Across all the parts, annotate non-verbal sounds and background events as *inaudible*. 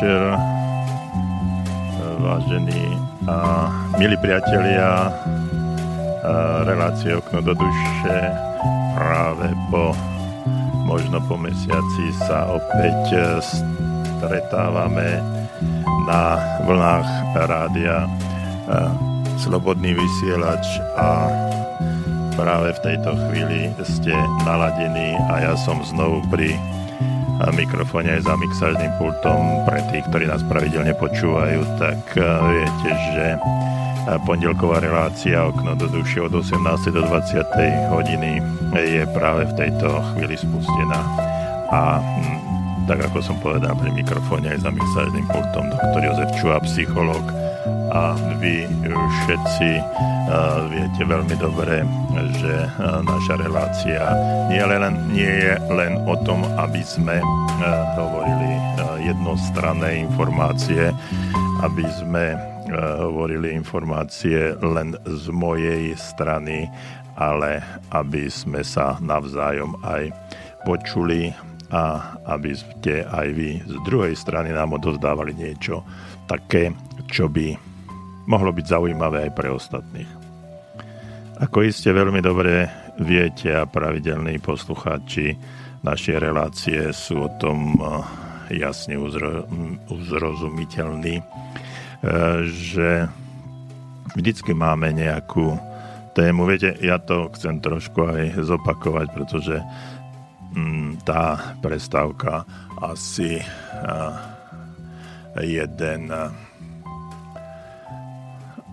Večer, vážení a milí priatelia relácie Okno do duše práve po možno po mesiaci sa opäť stretávame na vlnách rádia Slobodný vysielač a práve v tejto chvíli ste naladení a ja som znovu pri mikrofóne aj za mixážnym pultom. Pre tých, ktorí nás pravidelne počúvajú, tak eh, viete, že eh, pondelková relácia Okno do duše od 18. do 20. hodiny je práve v tejto chvíli spustená. A hm, tak ako som povedal pri mikrofóne aj za mixážnym pultom, doktor Jozef Čuha, psychológ, a vy všetci viete veľmi dobre, že naša relácia nie, len, nie je len o tom, aby sme hovorili jednostranné informácie, aby sme hovorili informácie len z mojej strany, ale aby sme sa navzájom aj počuli a aby ste aj vy z druhej strany nám odozdávali niečo také, čo by mohlo byť zaujímavé aj pre ostatných. Ako iste veľmi dobre viete a pravidelní poslucháči našej relácie sú o tom eh, jasne uzro, uzrozumiteľní, eh, že vždycky máme nejakú tému. Viete, ja to chcem trošku aj zopakovať, pretože mm, tá prestávka asi eh, jeden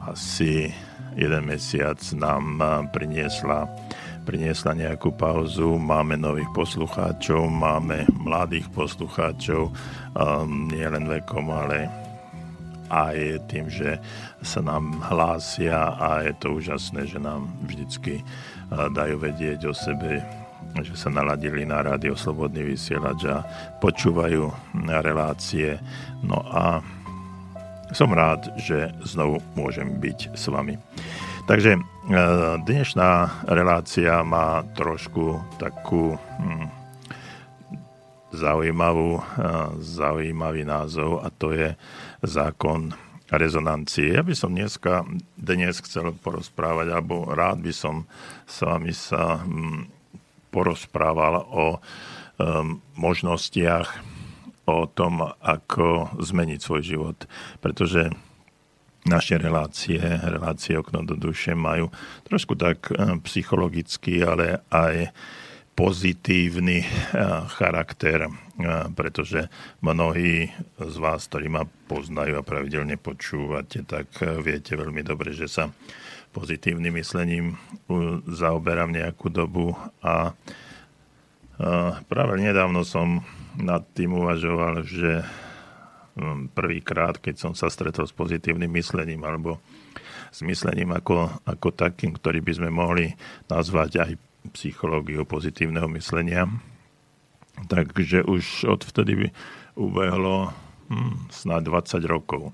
asi jeden mesiac nám eh, priniesla, priniesla nejakú pauzu. Máme nových poslucháčov, máme mladých poslucháčov, um, nie len vekom, ale aj tým, že sa nám hlásia a je to úžasné, že nám vždycky uh, dajú vedieť o sebe, že sa naladili na rádio Slobodný vysielač a počúvajú relácie. No a som rád, že znovu môžem byť s vami. Takže e, dnešná relácia má trošku takú hm, zaujímavú, e, zaujímavý názov a to je zákon rezonancie. Ja by som dneska, dnes chcel porozprávať, alebo rád by som s vami sa hm, porozprával o um, možnostiach o tom, ako zmeniť svoj život. Pretože naše relácie, relácie okno do duše majú trošku tak eh, psychologický, ale aj pozitívny eh, charakter, eh, pretože mnohí z vás, ktorí ma poznajú a pravidelne počúvate, tak viete veľmi dobre, že sa pozitívnym myslením zaoberám nejakú dobu a práve nedávno som nad tým uvažoval, že hm, prvýkrát, keď som sa stretol s pozitívnym myslením alebo s myslením ako, ako takým, ktorý by sme mohli nazvať aj psychológiou pozitívneho myslenia. Takže už odvtedy ubehlo hm, snáď 20 rokov.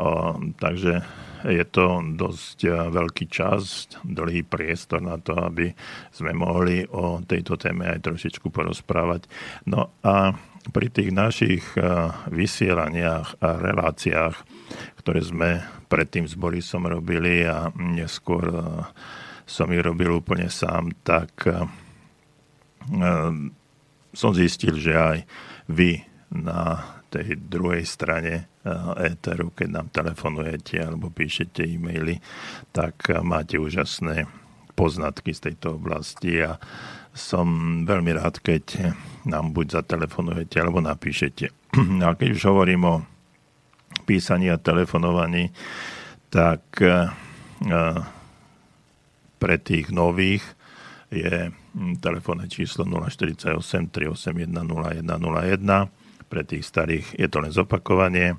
O, takže je to dosť eh, veľký čas, dlhý priestor na to, aby sme mohli o tejto téme aj trošičku porozprávať. No a pri tých našich eh, vysielaniach a reláciách, ktoré sme predtým s Borisom robili a neskôr eh, som ich robil úplne sám, tak som zistil, že aj vy na tej druhej strane éteru, keď nám telefonujete alebo píšete e-maily, tak eh, máte úžasné poznatky z tejto oblasti a som veľmi rád, keď nám buď zatelefonujete alebo napíšete. *clears throat* A keď už hovorím o písaní a telefonovaní, tak eh, pre tých nových je hm, telefónne číslo 048 381 0101 pre tých starých je to len zopakovanie.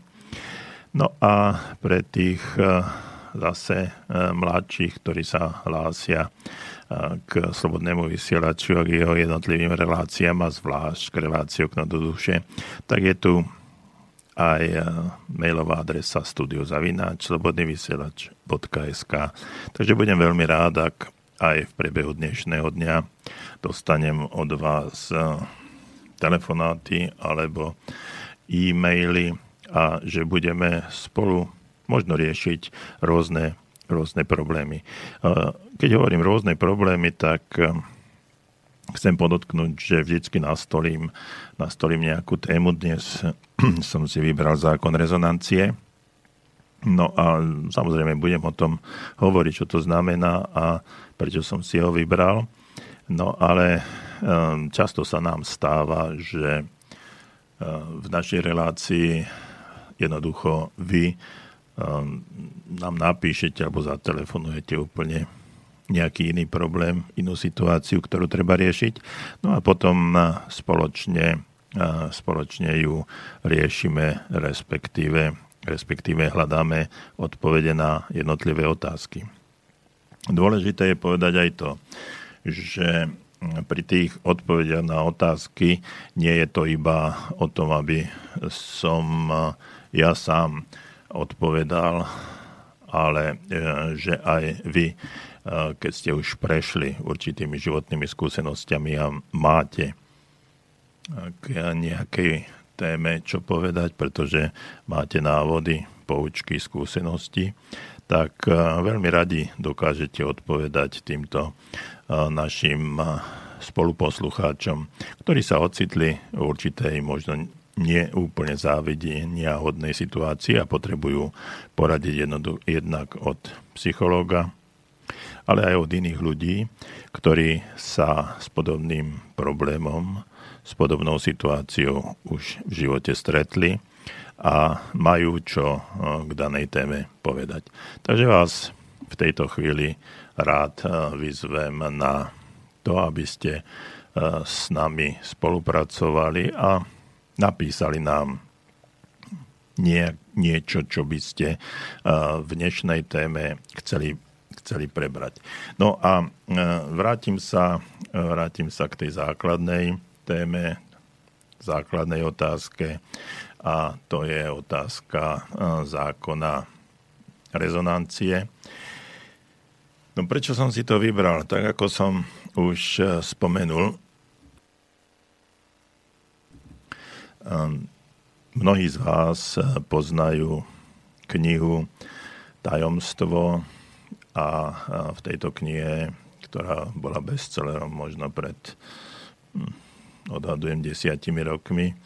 No a pre tých e, zase e, mladších, ktorí sa hlásia e, k slobodnému vysielaču a k jeho jednotlivým reláciám a zvlášť k relácii okno do duše, tak je tu aj mailová adresa studiozavináč slobodnyvysielač.sk Takže budem veľmi rád, ak aj v priebehu dnešného dňa dostanem od vás telefonáty alebo e-maily a že budeme spolu možno riešiť rôzne, rôzne problémy. Keď hovorím rôzne problémy, tak chcem podotknúť, že vždycky nastolím, nastolím nejakú tému. Dnes *clears throat* som si vybral zákon rezonancie. No a samozrejme budem o tom hovoriť, čo to znamená a prečo som si ho vybral. No ale ehm, často sa nám stáva, že v našej relácii jednoducho vy ehm, nám napíšete alebo zatelefonujete úplne nejaký iný problém, inú situáciu, ktorú treba riešiť. No a potom spoločne, spoločne ju riešime, respektíve, respektíve hľadáme odpovede na jednotlivé otázky. Dôležité je povedať aj to, že pri tých odpovediach na otázky nie je to iba o tom, aby som ja sám odpovedal, ale e, že aj vy keď ste už prešli určitými životnými skúsenostiami a máte k nejakej téme čo povedať, pretože máte návody, poučky, skúsenosti, tak veľmi radi dokážete odpovedať týmto našim spoluposlucháčom, ktorí sa ocitli v určitej možno nie úplne závidenia hodnej situácii a potrebujú poradiť jednak od psychológa, ale aj od iných ľudí, ktorí sa s podobným problémom, s podobnou situáciou už v živote stretli a majú čo eh, k danej téme povedať. Takže vás v tejto chvíli rád eh, vyzvem na to, aby ste eh, s nami spolupracovali a napísali nám nie, niečo, čo by ste v dnešnej téme chceli chceli prebrať. No a e, vrátim sa, e, vrátim sa k tej základnej téme, základnej otázke a to je otázka zákona rezonancie. No prečo som si to vybral? Tak ako som už spomenul, mnohí z vás poznajú knihu Tajomstvo a v tejto knihe, ktorá bola bestsellerom možno pred, hm, odhadujem, desiatimi rokmi,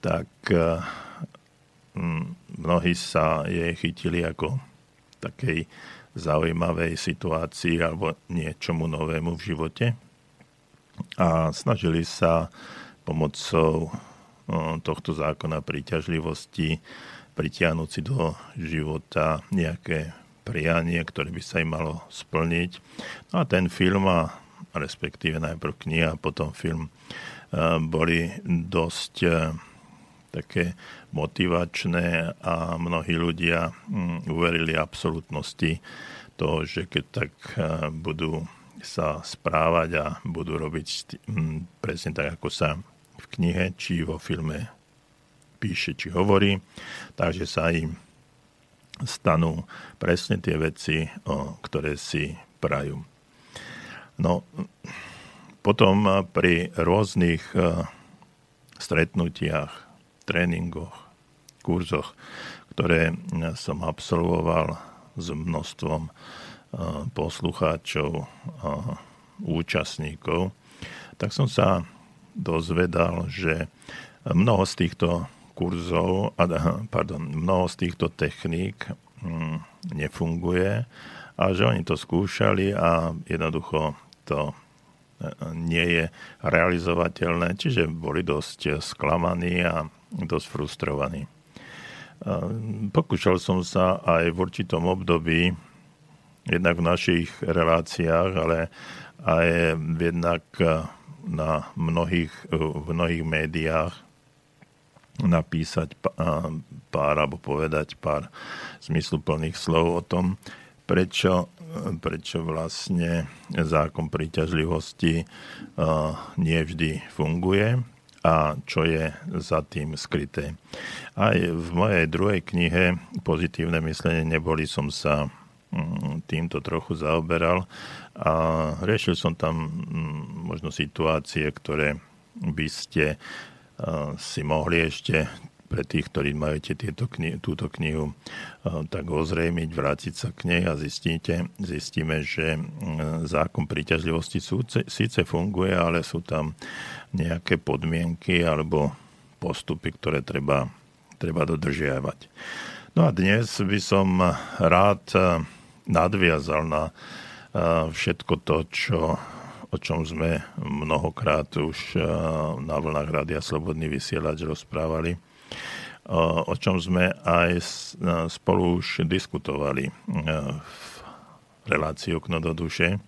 tak hm, mnohí sa jej chytili ako takej zaujímavej situácii alebo niečomu novému v živote a snažili sa pomocou tohto zákona príťažlivosti pritiahnuť si do života nejaké prianie, ktoré by sa im malo splniť. No a ten film, a respektíve najprv kniha a potom film, e, boli dosť e, také motivačné a mnohí ľudia mm, uverili absolútnosti toho, že keď tak e, budú sa správať a budú robiť mm, presne tak, ako sa knihe či vo filme píše či hovorí, takže sa im stanú presne tie veci, o, ktoré si prajú. No, potom pri rôznych e, stretnutiach, tréningoch, kurzoch, ktoré som absolvoval s množstvom e, poslucháčov účastníkov, tak som sa dozvedal, že mnoho z týchto kurzov, pardon, mnoho z týchto techník hm, nefunguje a že oni to skúšali a jednoducho to e, nie je realizovateľné, čiže boli dosť sklamaní a dosť frustrovaní. Pokúšal som sa aj v určitom období, jednak v našich reláciách, ale aj jednak na mnohých, v mnohých médiách napísať pár alebo povedať pár zmysluplných slov o tom, prečo, prečo vlastne zákon príťažlivosti nie vždy funguje a čo je za tým skryté. Aj v mojej druhej knihe Pozitívne myslenie neboli som sa týmto trochu zaoberal a riešil som tam mm, možno situácie, ktoré by ste si mohli ešte pre tých, ktorí majete tieto kni- túto knihu, tak ozrejmiť, vrátiť sa k nej a zistíte, zistíme, že zákon príťažlivosti síce funguje, ale sú tam nejaké podmienky alebo postupy, ktoré treba, treba dodržiavať. No a dnes by som rád nadviazal na všetko to, čo o čom sme mnohokrát už na vlnách Rádia Slobodný vysielač rozprávali, o čom sme aj spolu už diskutovali v relácii Okno do duše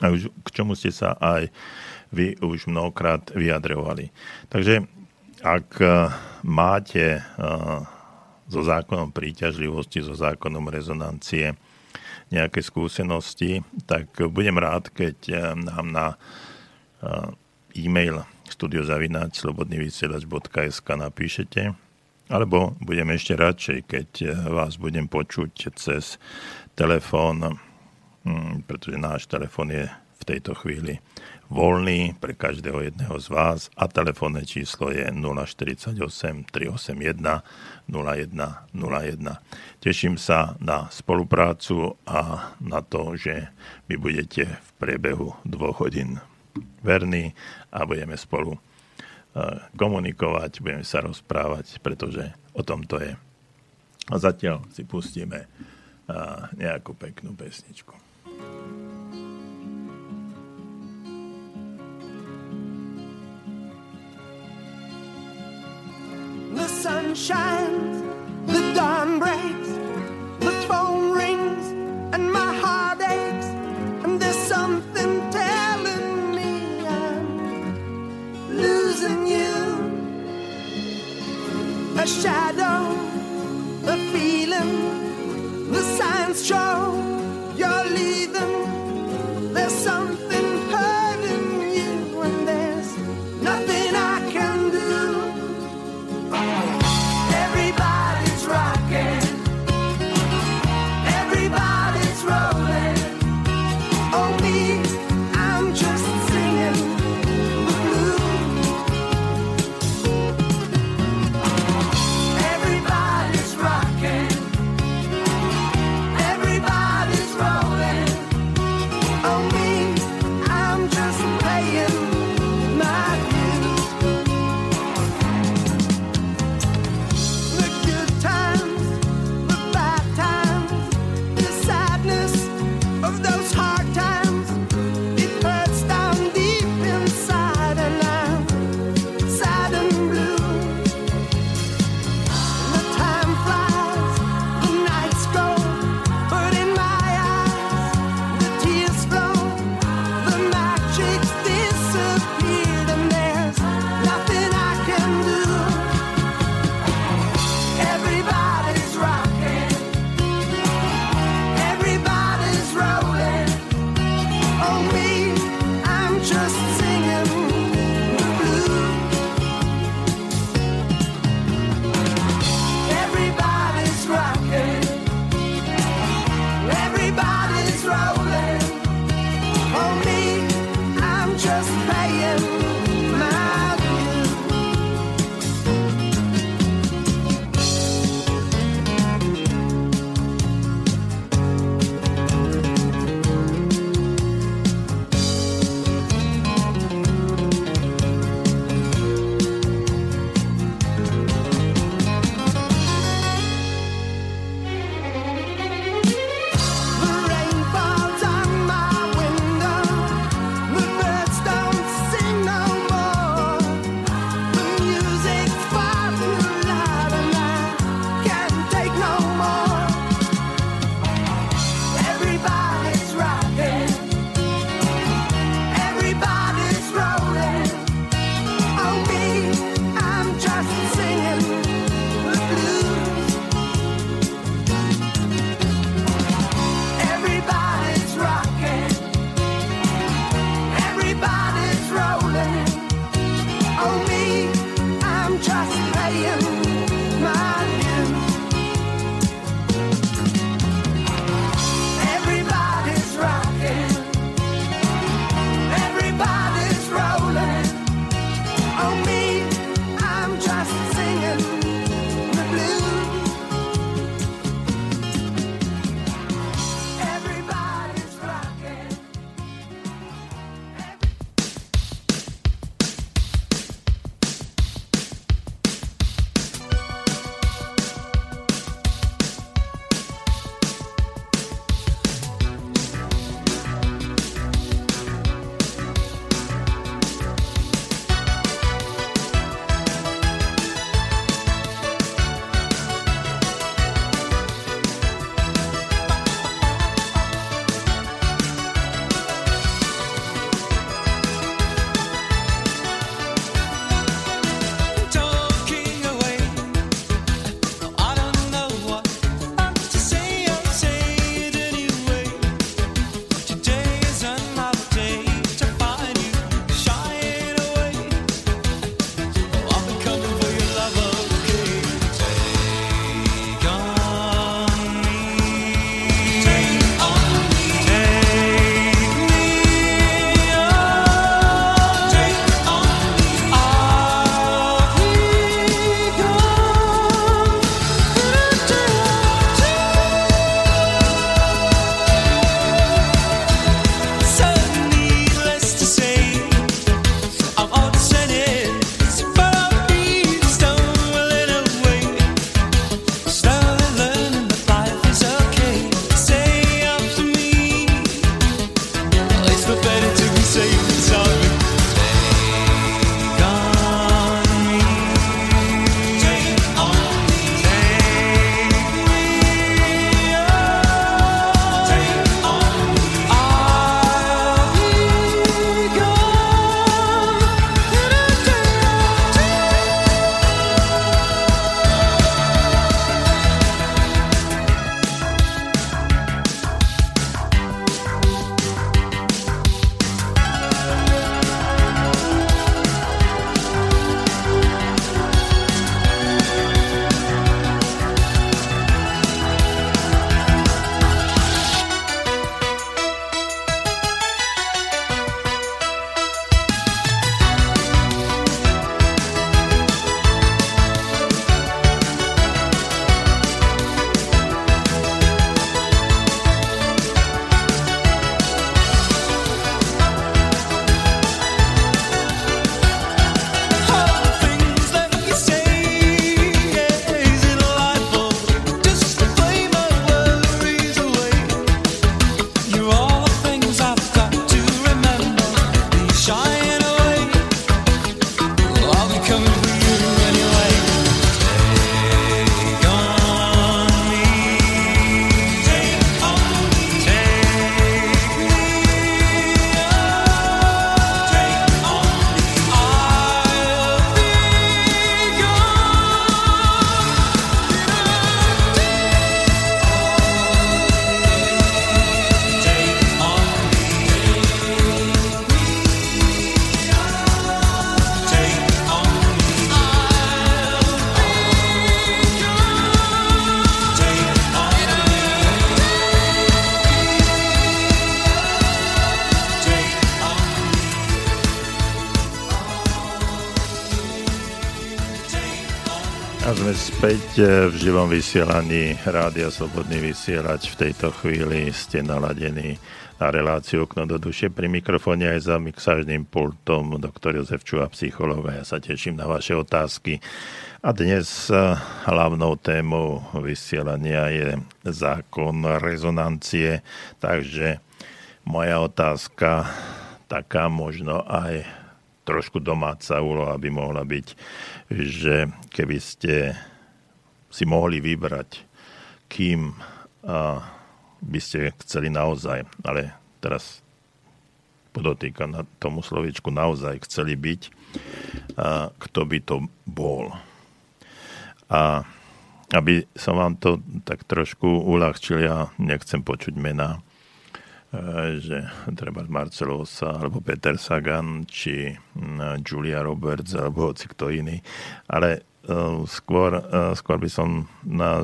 a už k čomu ste sa aj vy už mnohokrát vyjadrovali. Takže ak máte so zákonom príťažlivosti, so zákonom rezonancie nejaké skúsenosti, tak budem rád, keď eh, nám na eh, e-mail studiozavináč slobodnyvysielač.sk napíšete, alebo budem ešte radšej, keď eh, vás budem počuť cez telefón, hm, pretože náš telefón je v tejto chvíli voľný pre každého jedného z vás a telefónne číslo je 048 381 0101. Teším sa na spoluprácu a na to, že vy budete v priebehu dvoch hodín verní a budeme spolu e, komunikovať, budeme sa rozprávať, pretože o tom to je. A zatiaľ si pustíme e, nejakú peknú pesničku. Sun shines, the dawn breaks, the phone rings, and my heart aches, and there's something telling me I'm losing you. A shadow, a feeling, the signs show you're leaving. There's something eh, v živom vysielaní Rádia Slobodný vysielač. V tejto chvíli ste naladení na reláciu Okno do duše. Pri mikrofóne aj za mixážnym pultom doktor Jozef Čuha, psychológ. Ja sa teším na vaše otázky. A dnes eh, hlavnou témou vysielania je zákon rezonancie. Takže moja otázka taká možno aj trošku domáca úloha by mohla byť že keby ste si mohli vybrať, kým by ste chceli naozaj, ale teraz podotýkam na tomu slovičku naozaj chceli byť, kto by to bol. A aby som vám to tak trošku uľahčil, ja nechcem počuť mená, E, že treba Marcelosa alebo Peter Sagan či Julia Roberts alebo hoci kto iný. Ale skôr, e, skôr by som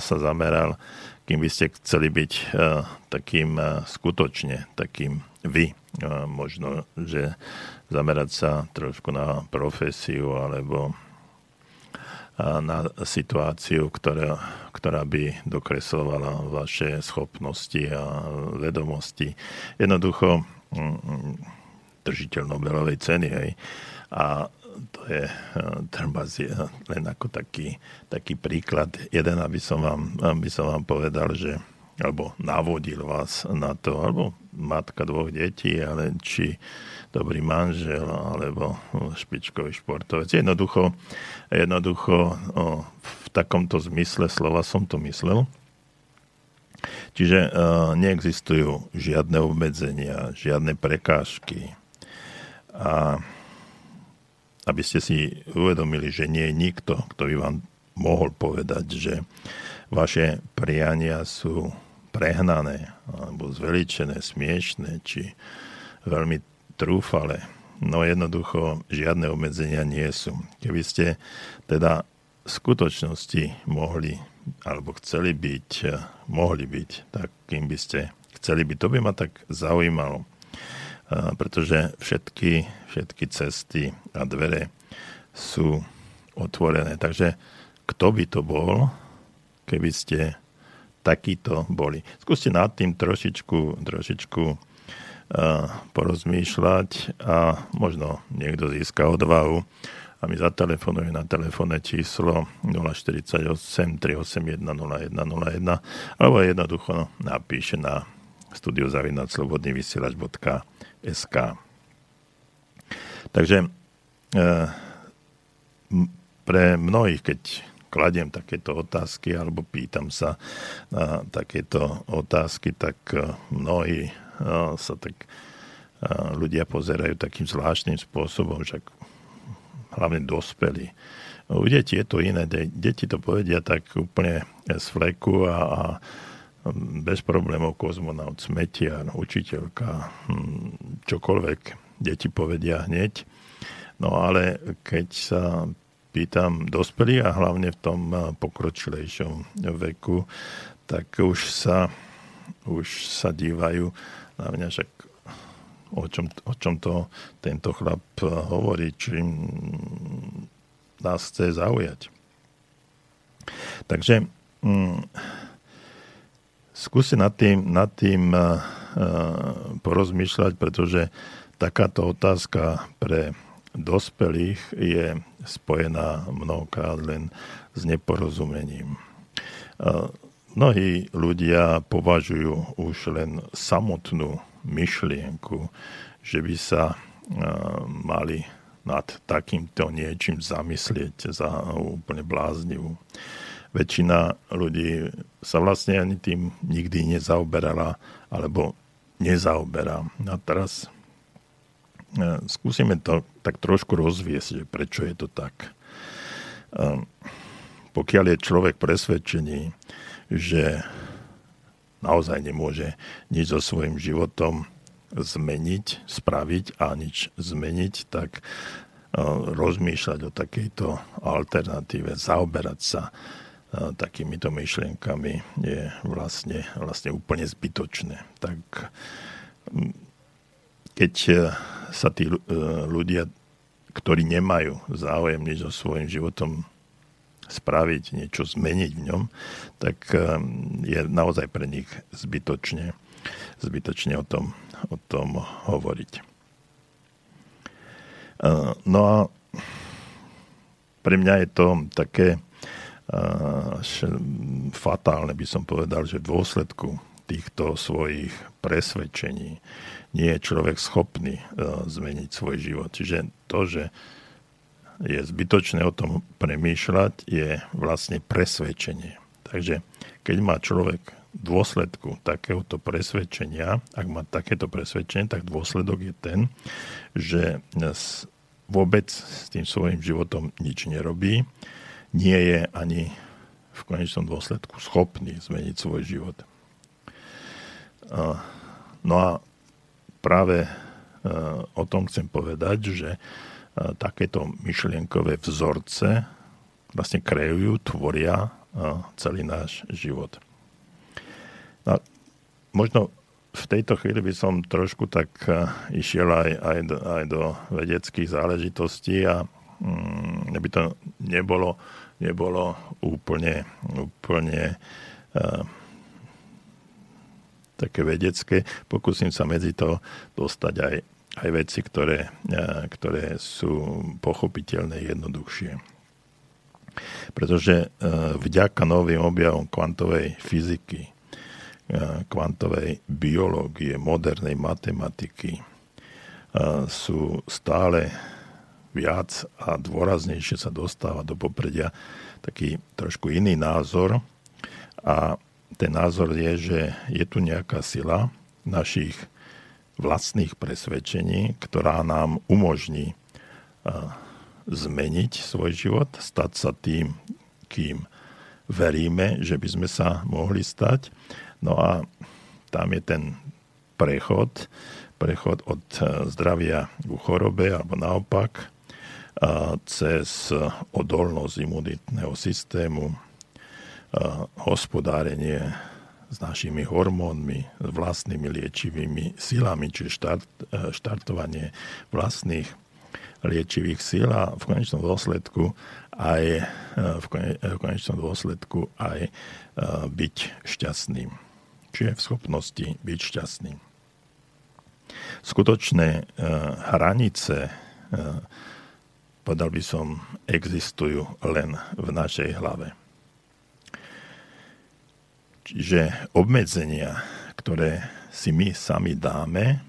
sa zameral, kým by ste chceli byť takým skutočne, takým vy. Možno, že zamerať sa trošku na profesiu alebo na situáciu, ktorá, ktorá by dokreslovala vaše schopnosti a vedomosti. Jednoducho mm, mm, držiteľ Nobelovej ceny. Hej. A to je e, treba len ako taký, taký príklad. Jeden, aby som, vám, aby som vám povedal, že alebo navodil vás na to, alebo matka dvoch detí, ale či dobrý manžel alebo špičkový športovec. Jednoducho, jednoducho v takomto zmysle slova som to myslel. Čiže neexistujú žiadne obmedzenia, žiadne prekážky. A aby ste si uvedomili, že nie je nikto, kto by vám mohol povedať, že vaše priania sú prehnané, alebo zveličené, smiešné, či veľmi trúfale. No jednoducho žiadne obmedzenia nie sú. Keby ste teda v skutočnosti mohli alebo chceli byť, mohli byť, tak kým by ste chceli byť. To by ma tak zaujímalo, pretože všetky, všetky cesty a dvere sú otvorené. Takže kto by to bol, keby ste takíto boli. Skúste nad tým trošičku, trošičku porozmýšľať a možno niekto získa odvahu a mi zatelefonuje na telefónne číslo 048 381 0101 alebo jednoducho napíše na studiozavinac.slobodnyvysielač.sk Takže e, pre mnohých, keď kladiem takéto otázky alebo pýtam sa na takéto otázky, tak e, mnohí sa tak ľudia pozerajú takým zvláštnym spôsobom, však hlavne dospelí. U detí je to iné. Deti to povedia tak úplne z fleku a, a bez problémov kozmonaut, smetiar, učiteľka, čokoľvek deti povedia hneď. No ale keď sa pýtam dospelí a hlavne v tom pokročilejšom veku, tak už sa, už sa dívajú na mňa, však o čom, o čom to tento chlap eh, hovorí, či nás chce zaujať. Takže mm, skúste nad tým, nad tým uh, porozmýšľať, pretože takáto otázka pre dospelých je spojená mnohokrát len s neporozumením. Mnohí ľudia považujú už len samotnú myšlienku, že by sa mali nad takýmto niečím zamyslieť za úplne bláznivú. Väčšina ľudí sa vlastne ani tým nikdy nezaoberala alebo nezaoberá. A teraz skúsime to tak trošku rozviesť, prečo je to tak. Pokiaľ je človek presvedčený, že naozaj nemôže nič so svojím životom zmeniť, spraviť a nič zmeniť, tak e, rozmýšľať o takejto alternatíve, zaoberať sa e, takýmito myšlienkami je vlastne, vlastne úplne zbytočné. Tak keď e, sa tí ľudia, ktorí nemajú záujem nič so svojím životom spraviť, niečo zmeniť v ňom, tak eh, je naozaj pre nich zbytočne, zbytočne o tom, o tom hovoriť. Eh, no a pre mňa je to také fatálne, by som povedal, že v dôsledku týchto svojich presvedčení nie je človek schopný zmeniť svoj život. Čiže to, že je zbytočné o tom premýšľať, je vlastne presvedčenie. Takže keď má človek dôsledku takéhoto presvedčenia, ak má takéto presvedčenie, tak dôsledok je ten, že vôbec s tým svojim životom nič nerobí, nie je ani v konečnom dôsledku schopný zmeniť svoj život. No a práve o tom chcem povedať, že takéto myšlienkové vzorce vlastne kreujú, tvoria celý náš život. No, možno v tejto chvíli by som trošku tak išiel aj, aj, do, aj do vedeckých záležitostí a mm, by to nebolo, nebolo úplne, úplne uh, také vedecké. Pokúsim sa medzi to dostať aj aj veci, ktoré, ktoré sú pochopiteľné jednoduchšie. Pretože e, vďaka novým objavom kvantovej fyziky, e, kvantovej biológie, modernej matematiky e, sú stále viac a dôraznejšie sa dostáva do popredia taký trošku iný názor a ten názor je, že je tu nejaká sila našich vlastných presvedčení, ktorá nám umožní zmeniť svoj život, stať sa tým, kým veríme, že by sme sa mohli stať. No a tam je ten prechod, prechod od e, zdravia k chorobe, alebo naopak, cez odolnosť imunitného systému, hospodárenie s našimi hormónmi, s vlastnými liečivými silami, čiže štart, e, štartovanie vlastných liečivých síl a v konečnom dôsledku aj, e, v konečnom dôsledku aj byť šťastným. Čiže v schopnosti byť šťastným. Skutočné hranice, povedal by som, existujú len v našej hlave. Čiže obmedzenia, ktoré si my sami dáme,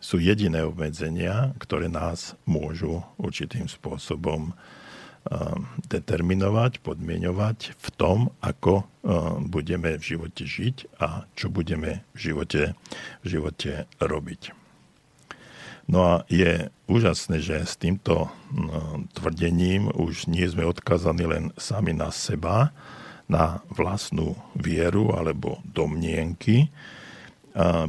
sú jediné obmedzenia, ktoré nás môžu určitým spôsobom determinovať, podmienovať v tom, ako budeme v živote žiť a čo budeme v živote, v živote robiť. No a je úžasné, že s týmto tvrdením už nie sme odkazaní len sami na seba, na vlastnú vieru alebo domnienky,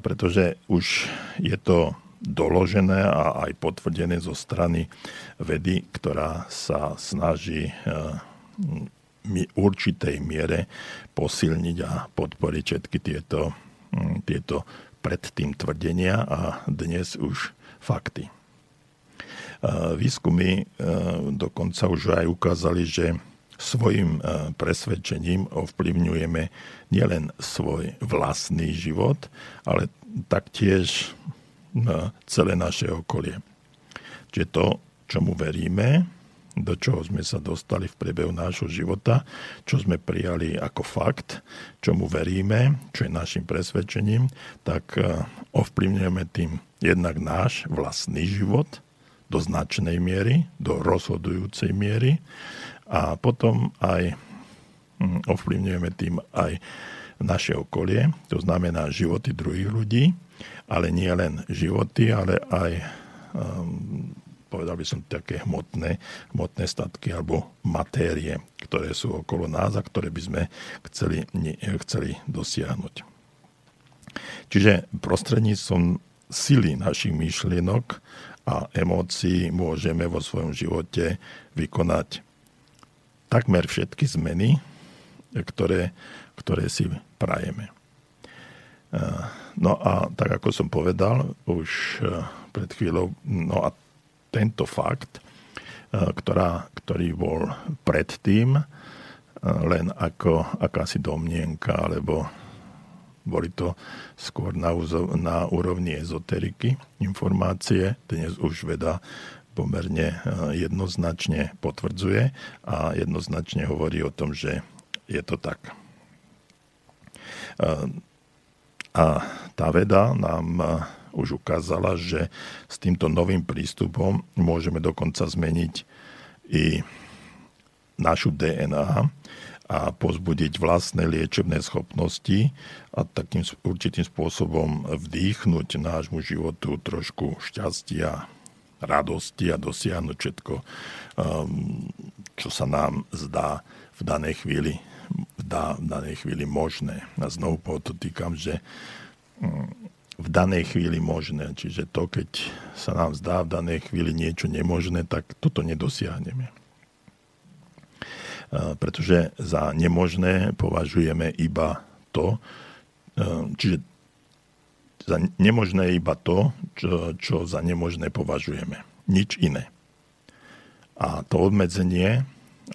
pretože už je to doložené a aj potvrdené zo strany vedy, ktorá sa snaží v určitej miere posilniť a podporiť všetky tieto, tieto predtým tvrdenia a dnes už fakty. Výskumy dokonca už aj ukázali, že svojim e, presvedčením ovplyvňujeme nielen svoj vlastný život, ale taktiež e, celé naše okolie. Čiže to, čomu veríme, do čoho sme sa dostali v priebehu nášho života, čo sme prijali ako fakt, čomu veríme, čo je našim presvedčením, tak e, ovplyvňujeme tým jednak náš vlastný život do značnej miery, do rozhodujúcej miery a potom aj hm, ovplyvňujeme tým aj naše okolie, to znamená životy druhých ľudí, ale nie len životy, ale aj um, povedal by som také hmotné, hmotné statky alebo matérie, ktoré sú okolo nás a ktoré by sme chceli, chceli dosiahnuť. Čiže prostredníctvom sily našich myšlienok a emócií môžeme vo svojom živote vykonať takmer všetky zmeny, ktoré, ktoré si prajeme. No a tak ako som povedal už pred chvíľou, no a tento fakt, ktorá, ktorý bol predtým len ako akási domnienka, alebo boli to skôr na, na úrovni ezoteriky informácie. Dnes už veda pomerne jednoznačne potvrdzuje a jednoznačne hovorí o tom, že je to tak. A tá veda nám už ukázala, že s týmto novým prístupom môžeme dokonca zmeniť i našu DNA a pozbudiť vlastné liečebné schopnosti a takým určitým spôsobom vdýchnuť nášmu životu trošku šťastia, radosti a dosiahnuť všetko, um, čo sa nám zdá v danej chvíli, v danej chvíli možné. A znovu podotýkam, že um, v danej chvíli možné. Čiže to, keď sa nám zdá v danej chvíli niečo nemožné, tak toto nedosiahneme. Pretože za nemožné považujeme iba to, čiže za nemožné iba to, čo, čo za nemožné považujeme. Nič iné. A to obmedzenie,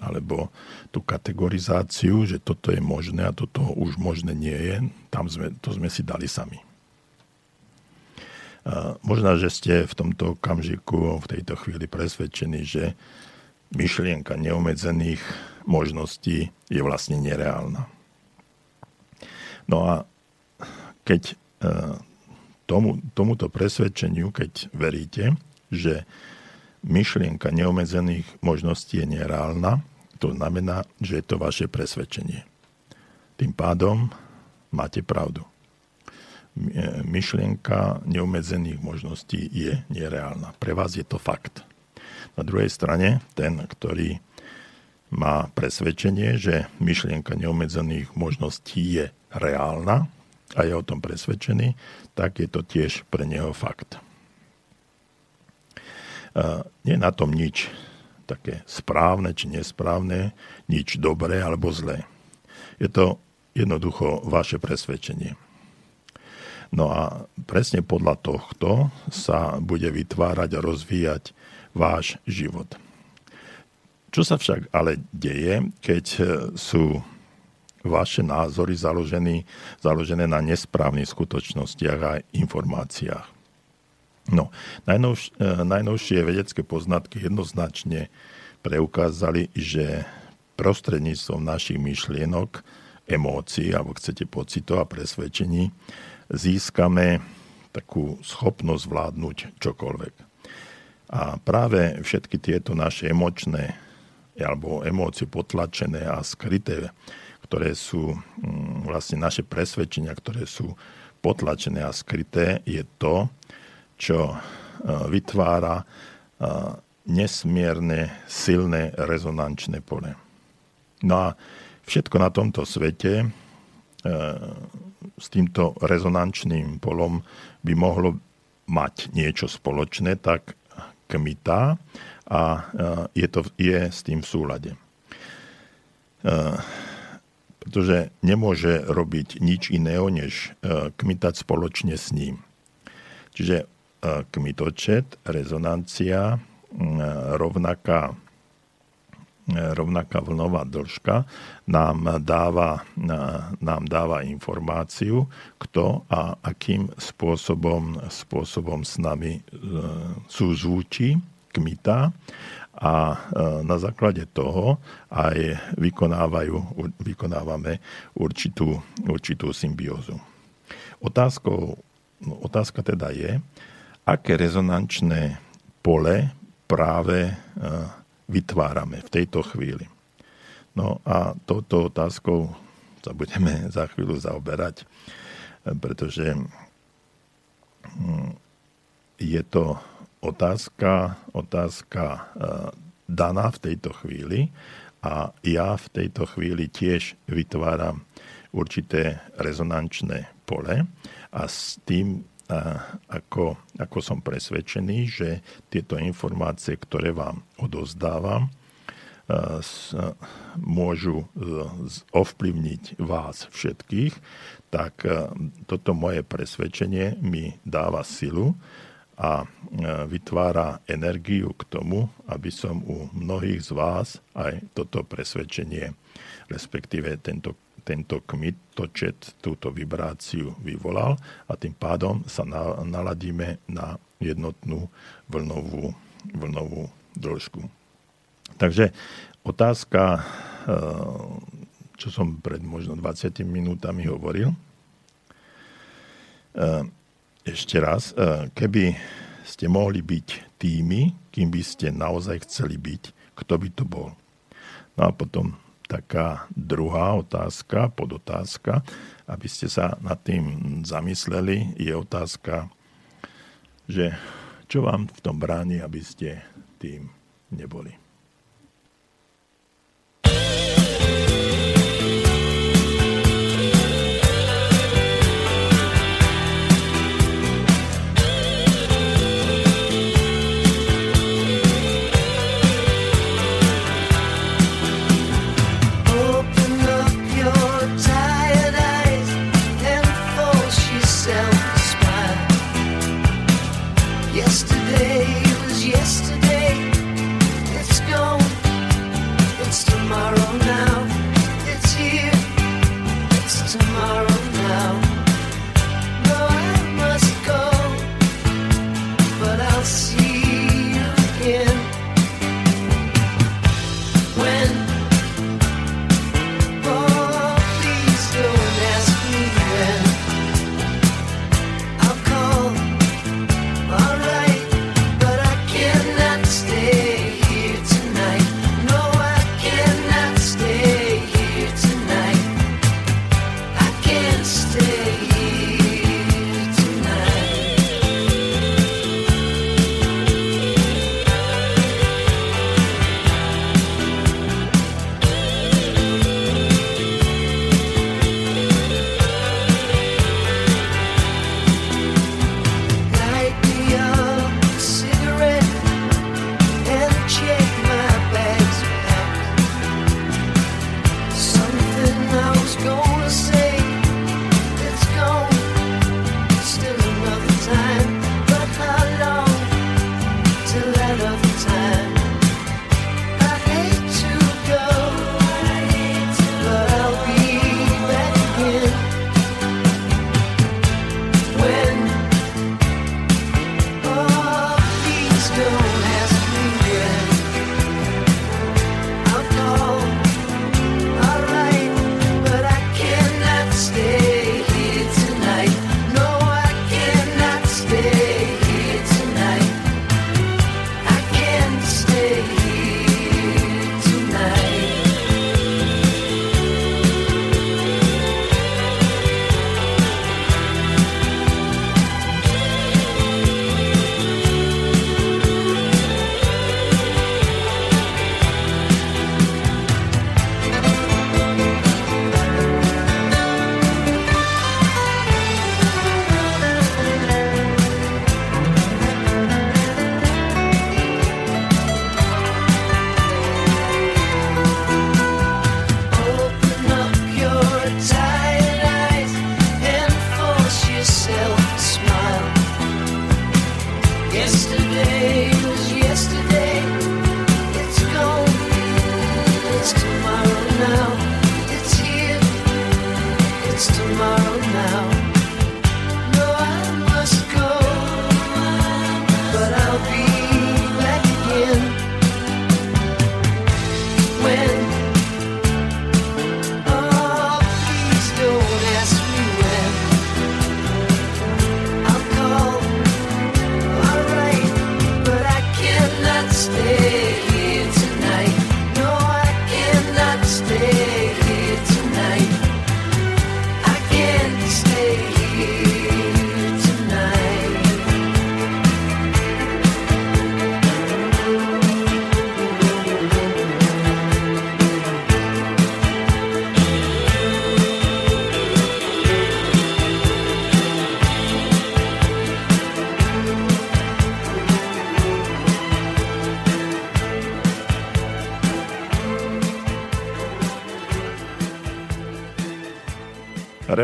alebo tú kategorizáciu, že toto je možné a toto už možné nie je, tam sme, to sme si dali sami. Možno, že ste v tomto okamžiku, v tejto chvíli presvedčení, že myšlienka neomedzených možností je vlastne nereálna. No a keď e, tomu, tomuto presvedčeniu, keď veríte, že myšlienka neomedzených možností je nereálna, to znamená, že je to vaše presvedčenie. Tým pádom máte pravdu myšlienka neobmedzených možností je nereálna. Pre vás je to fakt. Na druhej strane, ten, ktorý má presvedčenie, že myšlienka neobmedzených možností je reálna a je o tom presvedčený, tak je to tiež pre neho fakt. Nie na tom nič také správne či nesprávne, nič dobré alebo zlé. Je to jednoducho vaše presvedčenie. No a presne podľa tohto sa bude vytvárať a rozvíjať váš život. Čo sa však ale deje, keď sú vaše názory založené, založené na nesprávnych skutočnostiach a informáciách? No, najnovš, e, najnovšie vedecké poznatky jednoznačne preukázali, že prostredníctvom našich myšlienok, emócií, alebo chcete pocitov a presvedčení, získame takú schopnosť vládnuť čokoľvek. A práve všetky tieto naše emočné alebo emócie potlačené a skryté, ktoré sú mm, vlastne naše presvedčenia, ktoré sú potlačené a skryté, je to, čo e, vytvára e, nesmierne silné rezonančné pole. No a všetko na tomto svete e, s týmto rezonančným polom by mohlo mať niečo spoločné, tak kmitá a je, to, je s tým v súlade. E, pretože nemôže robiť nič iného, než e, kmitať spoločne s ním. Čiže kmitočet, rezonancia, rovnaká rovnaká vlnová dĺžka nám dáva, nám dáva informáciu, kto a akým spôsobom, spôsobom s nami e, súzvučí, kmitá a e, na základe toho aj vykonávajú, vykonávame určitú, určitú symbiózu. Otázkou, no, otázka teda je, aké rezonančné pole práve e, vytvárame v tejto chvíli. No a touto otázkou sa budeme *laughs* za chvíľu zaoberať, pretože hm, je to otázka, otázka e, daná v tejto chvíli. A ja v tejto chvíli tiež vytváram určité rezonančné pole. A s tým ako, ako som presvedčený, že tieto informácie, ktoré vám odozdávam, môžu ovplyvniť vás všetkých, tak toto moje presvedčenie mi dáva silu a vytvára energiu k tomu, aby som u mnohých z vás aj toto presvedčenie, respektíve tento, tento kmitočet, túto vibráciu vyvolal a tým pádom sa naladíme na jednotnú vlnovú, vlnovú dĺžku. Takže otázka, čo som pred možno 20 minútami hovoril, ešte raz, keby ste mohli byť tými, kým by ste naozaj chceli byť, kto by to bol. No a potom taká druhá otázka, podotázka, aby ste sa nad tým zamysleli, je otázka, že čo vám v tom bráni, aby ste tým neboli.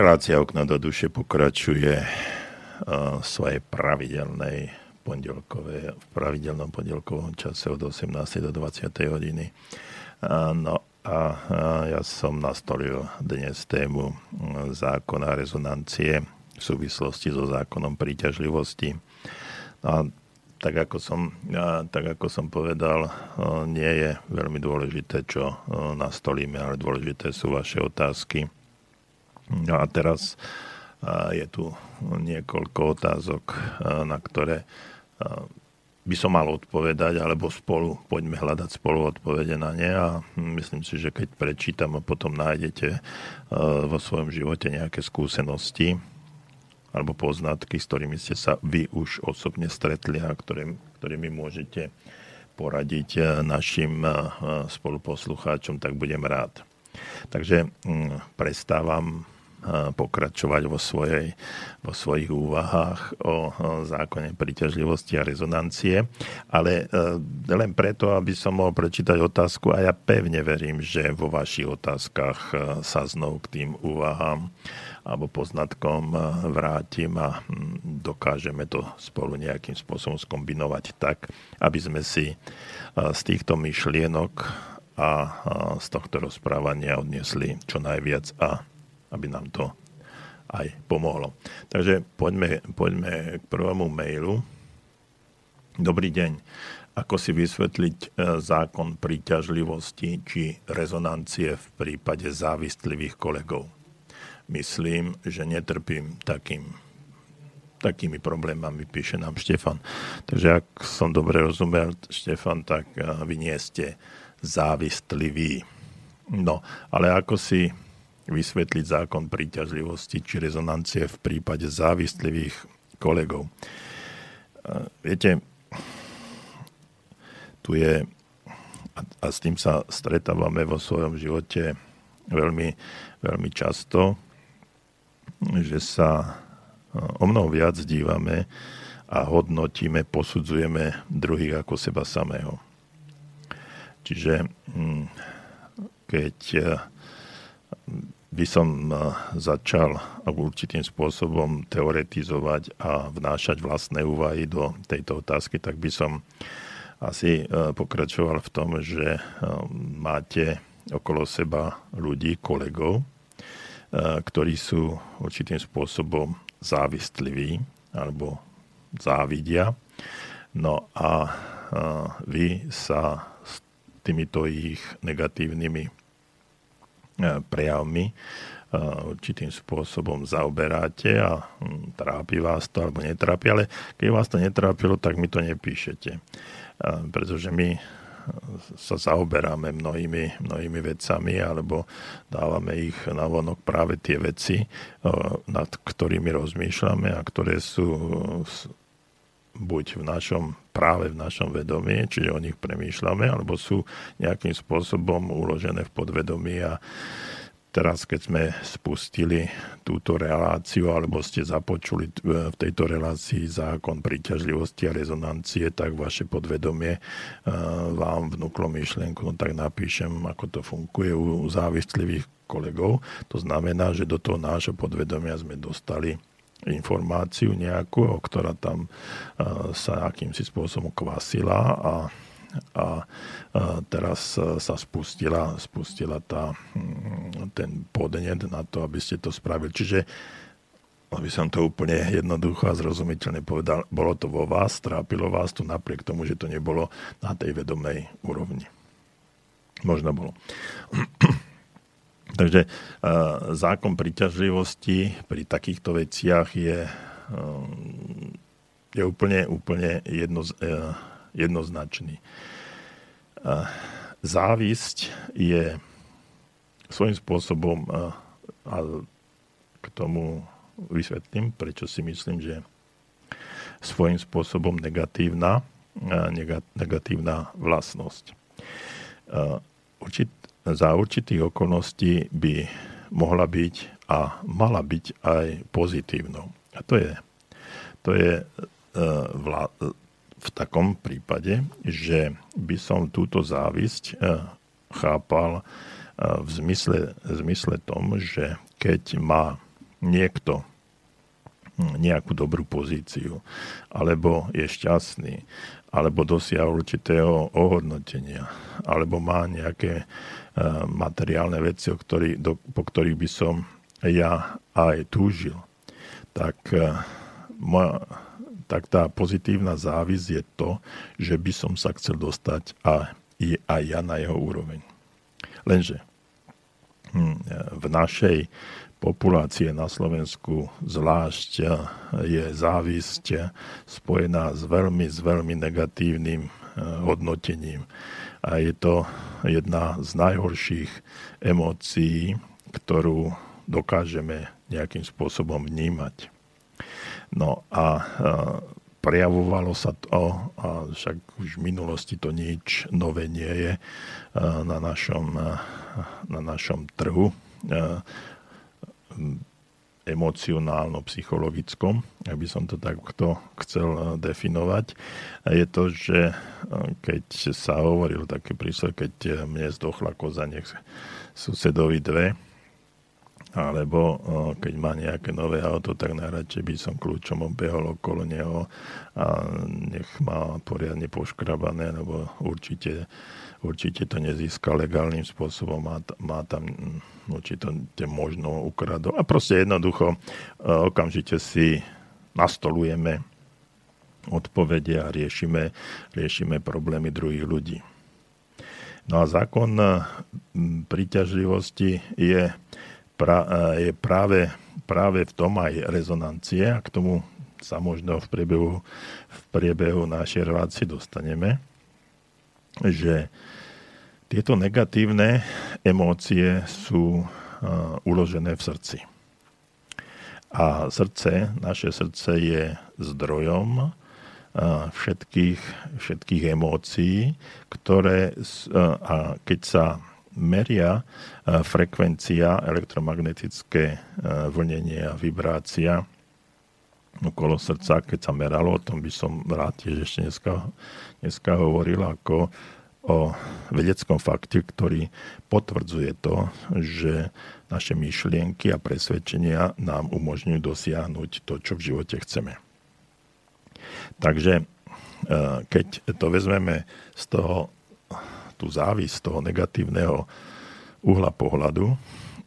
Relácia Okno do duše pokračuje v svojej pravidelnej pondelkové, v pravidelnom pondelkovom čase od 18. do 20. hodiny. No a ja som nastolil dnes tému zákona rezonancie v súvislosti so zákonom príťažlivosti. A tak ako som, tak ako som povedal, nie je veľmi dôležité, čo nastolíme, ale dôležité sú vaše otázky. No a teraz je tu niekoľko otázok, na ktoré by som mal odpovedať, alebo spolu, poďme hľadať spolu odpovede na ne a myslím si, že keď prečítam a potom nájdete vo svojom živote nejaké skúsenosti, alebo poznatky, s ktorými ste sa vy už osobne stretli a ktorým, ktorými môžete poradiť našim spoluposlucháčom, tak budem rád. Takže prestávam pokračovať vo, svojej, vo svojich úvahách o zákone príťažlivosti a rezonancie, ale len preto, aby som mohol prečítať otázku a ja pevne verím, že vo vašich otázkach sa znovu k tým úvahám alebo poznatkom eh, vrátim a hm, dokážeme to spolu nejakým spôsobom skombinovať tak, aby sme si z týchto myšlienok a z tohto rozprávania odniesli čo najviac a aby nám to aj pomohlo. Takže poďme, poďme k prvému mailu. Dobrý deň. Ako si vysvetliť eh, zákon príťažlivosti či rezonancie v prípade závistlivých kolegov? myslím, že netrpím takým, takými problémami, píše nám Štefan. Takže ak som dobre rozumel, Štefan, tak vy nie ste závistlivý. No, ale ako si vysvetliť zákon príťažlivosti či rezonancie v prípade závistlivých kolegov? Viete, tu je, a s tým sa stretávame vo svojom živote veľmi, veľmi často, že sa o mnoho viac dívame a hodnotíme, posudzujeme druhých ako seba samého. Čiže hm, keď by som e, začal určitým spôsobom teoretizovať a vnášať vlastné úvahy do tejto otázky, tak by som asi e, pokračoval v tom, že máte okolo seba ľudí, kolegov, ktorí sú určitým spôsobom závistliví alebo závidia. No a vy sa s týmito ich negatívnymi prejavmi určitým spôsobom zaoberáte a hm, trápi vás to alebo netrápi, ale keď vás to netrápilo, tak mi to nepíšete. Pretože my sa zaoberáme mnohými, mnohými vecami alebo dávame ich na vonok práve tie veci, nad ktorými rozmýšľame a ktoré sú buď v našom, práve v našom vedomí, čiže o nich premýšľame, alebo sú nejakým spôsobom uložené v podvedomí a teraz, keď sme spustili túto reláciu, alebo ste započuli v tejto relácii zákon príťažlivosti a rezonancie, tak vaše podvedomie eh, vám vnúklo myšlienku, no tak napíšem, ako to funguje u závistlivých kolegov. To znamená, že do toho nášho podvedomia sme dostali informáciu nejakú, ktorá tam eh, sa akýmsi spôsobom kvasila a a teraz sa spustila, spustila tá, hm, ten podnet na to, aby ste to spravili. Čiže aby som to úplne jednoducho a zrozumiteľne povedal, bolo to vo vás, trápilo vás to napriek tomu, že to nebolo na tej vedomej úrovni. Možno bolo. Takže zákon príťažlivosti pri takýchto veciach je, je úplne, úplne jedno, jednoznačný. Závisť je svojím spôsobom, a k tomu vysvetlím, prečo si myslím, že svojím spôsobom negatívna, negatívna vlastnosť. Určit, za určitých okolností by mohla byť a mala byť aj pozitívnou. A to je, to je vla, v takom prípade, že by som túto závisť eh, chápal eh, v zmysle, v zmysle tom, že keď má niekto nejakú dobrú pozíciu, alebo je šťastný, alebo dosiahol určitého ohodnotenia, alebo má nejaké materiálne veci, o ktorý, do, po ktorých by som ja aj túžil, tak, uh, moja, tak tá pozitívna závisť je to, že by som sa chcel dostať a aj ja na jeho úroveň. Lenže hm, v našej populácie na Slovensku zvlášť je závisť spojená s veľmi, s veľmi negatívnym hodnotením. A je to jedna z najhorších emócií, ktorú dokážeme nejakým spôsobom vnímať. No a prejavovalo sa to, a však už v minulosti to nič nové nie je na našom, na našom trhu emocionálno-psychologickom, aby som to takto chcel eh, definovať, je to, že eh, keď sa hovoril také prísle, keď eh, mne zdochla koza, nech susedovi dve, alebo keď má nejaké nové auto, tak najradšej by som kľúčom obehol okolo neho a nech má poriadne poškrabané, lebo určite určite to nezíska legálnym spôsobom, má, má tam mm, určite možno ukradol. A proste jednoducho e, okamžite si nastolujeme odpovede a riešime, riešime problémy druhých ľudí. No a zákon e, príťažlivosti je, pra, e, je práve, práve v tom aj rezonancie a k tomu sa možno v priebehu, v priebehu našej relácie dostaneme, že tieto negatívne emócie sú uh, uložené v srdci. A srdce, naše srdce je zdrojom uh, všetkých, všetkých emócií, ktoré, uh, a keď sa meria frekvencia, elektromagnetické vlnenie a vibrácia okolo srdca, keď sa meralo, o tom by som rád tiež ešte dneska, dneska hovoril, ako o vedeckom fakte, ktorý potvrdzuje to, že naše myšlienky a presvedčenia nám umožňujú dosiahnuť to, čo v živote chceme. Takže e, keď to vezmeme z toho, tú závisť, toho negatívneho uhla pohľadu,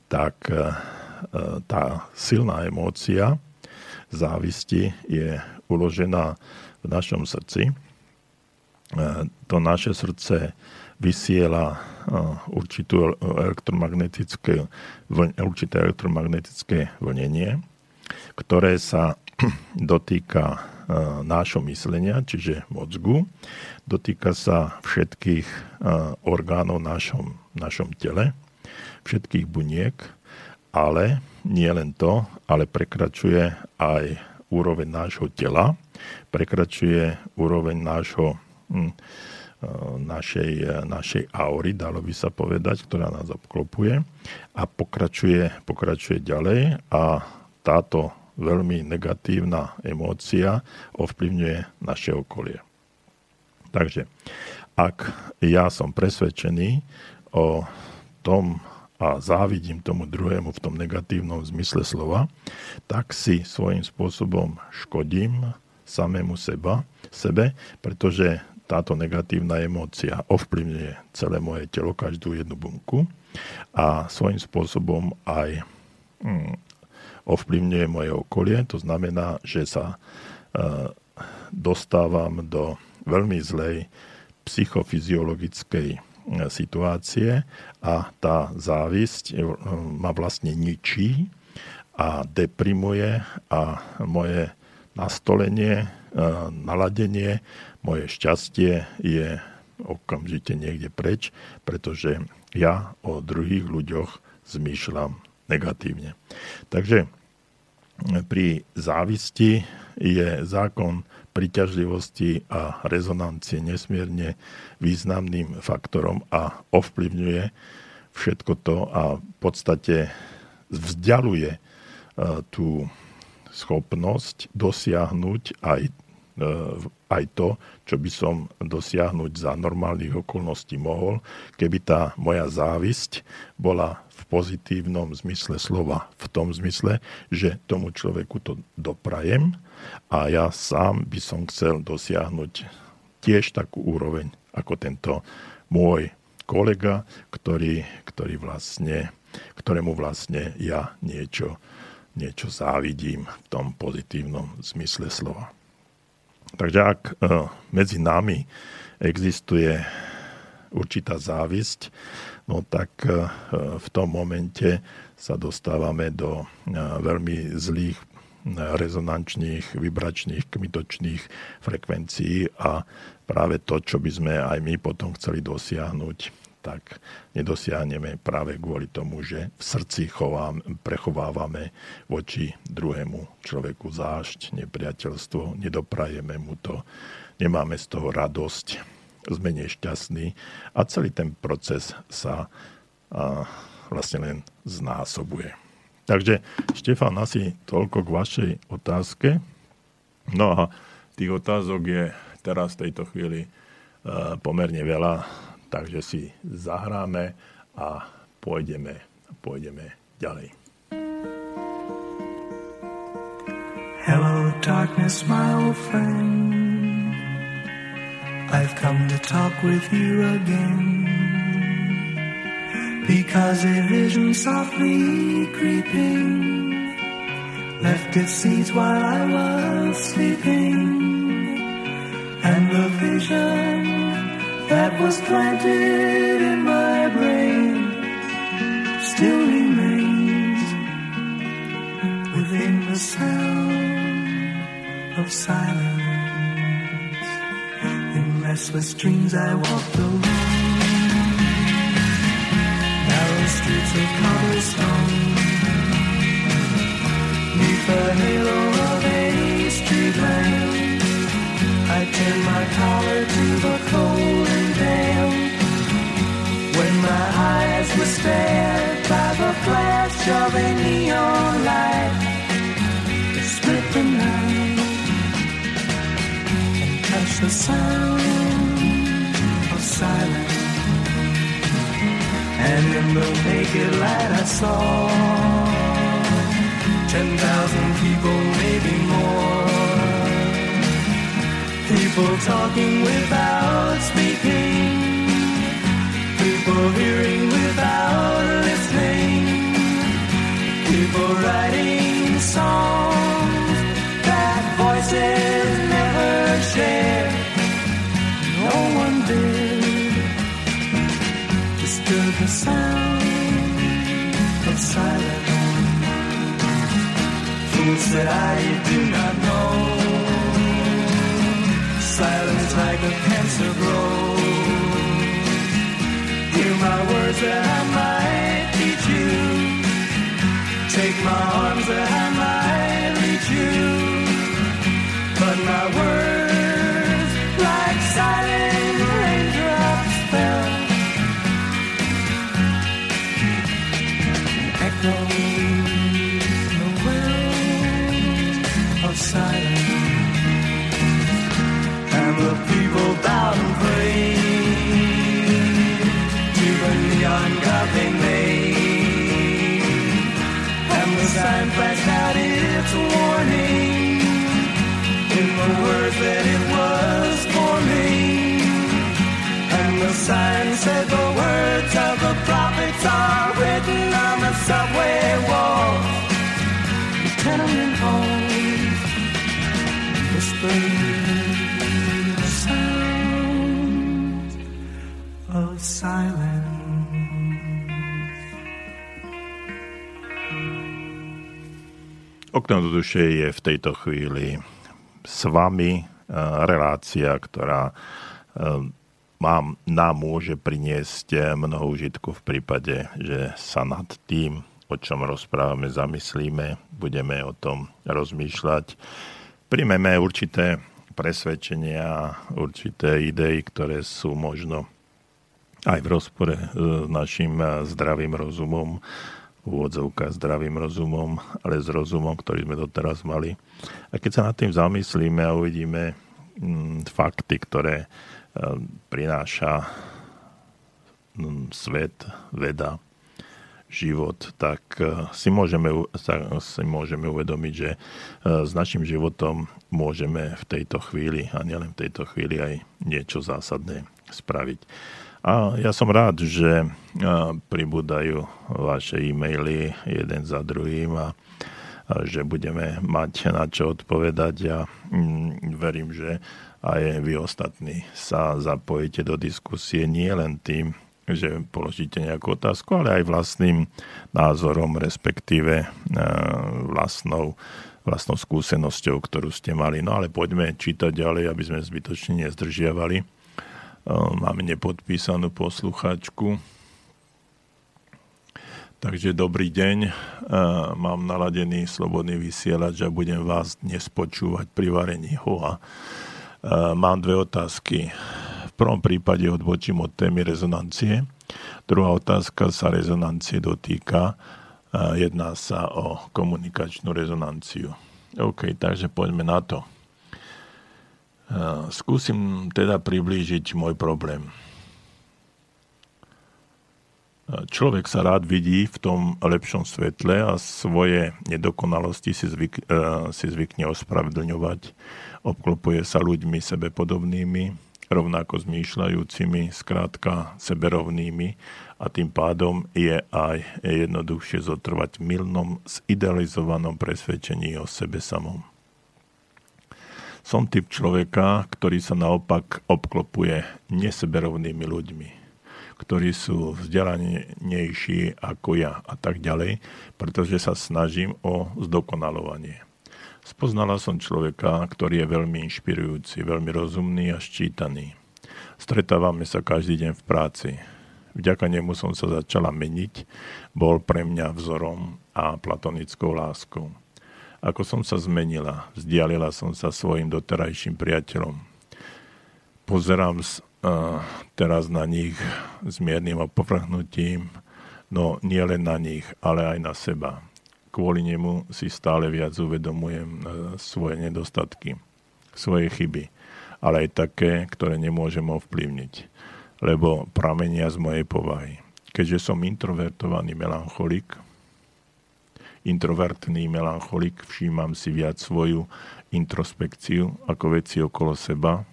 tak e, tá silná emócia závisti je uložená v našom srdci E, to naše srdce vysiela e, určitú elektromagnetické, určité elektromagnetické vlnenie, ktoré sa *clears throat* dotýka e, nášho myslenia, čiže mozgu, dotýka sa všetkých orgánov v našom, našom tele, všetkých buniek, ale nie len to, ale prekračuje aj úroveň nášho tela, prekračuje úroveň nášho eh, našej, eh, našej aury, dalo by sa povedať, ktorá nás obklopuje a pokračuje, pokračuje ďalej a táto veľmi negatívna emócia ovplyvňuje naše okolie. Takže ak ja som presvedčený o tom a závidím tomu druhému v tom negatívnom zmysle slova, tak si svojím spôsobom škodím samému seba, sebe, pretože táto negatívna emócia ovplyvňuje celé moje telo, každú jednu bunku a svojím spôsobom aj mm, ovplyvňuje moje okolie. To znamená, že sa e, dostávam do veľmi zlej psychofyziologickej e, situácie a tá závisť e, ma vlastne ničí a deprimuje a moje nastolenie, naladenie moje šťastie je okamžite niekde preč, pretože ja o druhých ľuďoch zmýšľam negatívne. Takže pri závisti je zákon priťažlivosti a rezonancie nesmierne významným faktorom a ovplyvňuje všetko to a v podstate vzdialuje e, tú schopnosť dosiahnuť aj aj to, čo by som dosiahnuť za normálnych okolností mohol, keby tá moja závisť bola v pozitívnom zmysle slova, v tom zmysle, že tomu človeku to doprajem a ja sám by som chcel dosiahnuť tiež takú úroveň ako tento môj kolega, ktorý, ktorý vlastne, ktorému vlastne ja niečo, niečo závidím v tom pozitívnom zmysle slova. Takže ak e, medzi nami existuje určitá závisť, no tak e, v tom momente sa dostávame do e, veľmi zlých rezonančných, vibračných, kmitočných frekvencií a práve to, čo by sme aj my potom chceli dosiahnuť, tak nedosiahneme práve kvôli tomu, že v srdci chovám, prechovávame voči druhému človeku zášť, nepriateľstvo, nedoprajeme mu to, nemáme z toho radosť, sme nešťastní a celý ten proces sa a, vlastne len znásobuje. Takže Štefan, asi toľko k vašej otázke. No a tých otázok je teraz v tejto chvíli pomerne veľa takže si zahráme a pôjdeme, pôjdeme ďalej. Hello darkness, my old friend. I've come to talk with you again. Because a vision softly creeping Left its seeds while I was sleeping. And the vision that was planted in my brain still remains within the sound of silence. In restless dreams I walked alone, narrow streets of cobblestone, neath the halo of a street lamp. I turn my collar to the cold were stared by the flash of a neon light, it split the night and touched the sound of silence. And in the naked light I saw ten thousand people, maybe more. People talking without speaking. People hearing without listening. People writing songs that voices never share. No one did disturb the sound of silence. Fools that I do not know silence like a cancer grows. Hear my words that I might teach you. Take my arms that I might reach you. But my words, Okno do duše je v tejto chvíli s vami e, relácia, ktorá e, mám, nám môže priniesť mnoho užitku v prípade, že sa nad tým, o čom rozprávame, zamyslíme, budeme o tom rozmýšľať. Príjmeme určité presvedčenia, určité idei, ktoré sú možno aj v rozpore s našim zdravým rozumom, úvodzovka zdravým rozumom, ale s rozumom, ktorý sme doteraz mali. A keď sa nad tým zamyslíme a uvidíme, mm, fakty, ktoré e, prináša mm, svet, veda, život, tak e, si môžeme, si môžeme uvedomiť, že s našim životom môžeme v tejto chvíli, a nielen v tejto chvíli, aj niečo zásadné spraviť. A ja som rád, že pribúdajú vaše e-maily jeden za druhým a že budeme mať na čo odpovedať a mm, verím, že aj vy ostatní sa zapojíte do diskusie nie len tým, že položíte nejakú otázku, ale aj vlastným názorom, respektíve vlastnou, vlastnou skúsenosťou, ktorú ste mali. No ale poďme čítať ďalej, aby sme zbytočne nezdržiavali. Máme nepodpísanú posluchačku. Takže dobrý deň, mám naladený slobodný vysielač a budem vás dnes počúvať pri varení hoa. Mám dve otázky. V prvom prípade odbočím od témy rezonancie. Druhá otázka sa rezonancie dotýka. Jedná sa o komunikačnú rezonanciu. OK, takže poďme na to. Skúsim teda priblížiť môj problém. Človek sa rád vidí v tom lepšom svetle a svoje nedokonalosti si, zvyk, si zvykne ospravedlňovať. Obklopuje sa ľuďmi sebepodobnými, rovnako zmýšľajúcimi, skrátka seberovnými a tým pádom je aj jednoduchšie zotrvať milnom, zidealizovanom presvedčení o sebe samom. Som typ človeka, ktorý sa naopak obklopuje neseberovnými ľuďmi, ktorí sú vzdelanejší ako ja a tak ďalej, pretože sa snažím o zdokonalovanie. Spoznala som človeka, ktorý je veľmi inšpirujúci, veľmi rozumný a ščítaný. Stretávame sa každý deň v práci. Vďaka nemu som sa začala meniť, bol pre mňa vzorom a platonickou láskou ako som sa zmenila. Vzdialila som sa svojim doterajším priateľom. Pozerám teraz na nich s miernym opovrhnutím, no nie len na nich, ale aj na seba. Kvôli nemu si stále viac uvedomujem uh, svoje nedostatky, svoje chyby, ale aj také, ktoré nemôžem ovplyvniť, lebo pramenia z mojej povahy. Keďže som introvertovaný melancholik, introvertný melancholik, všímam si viac svoju introspekciu ako veci okolo seba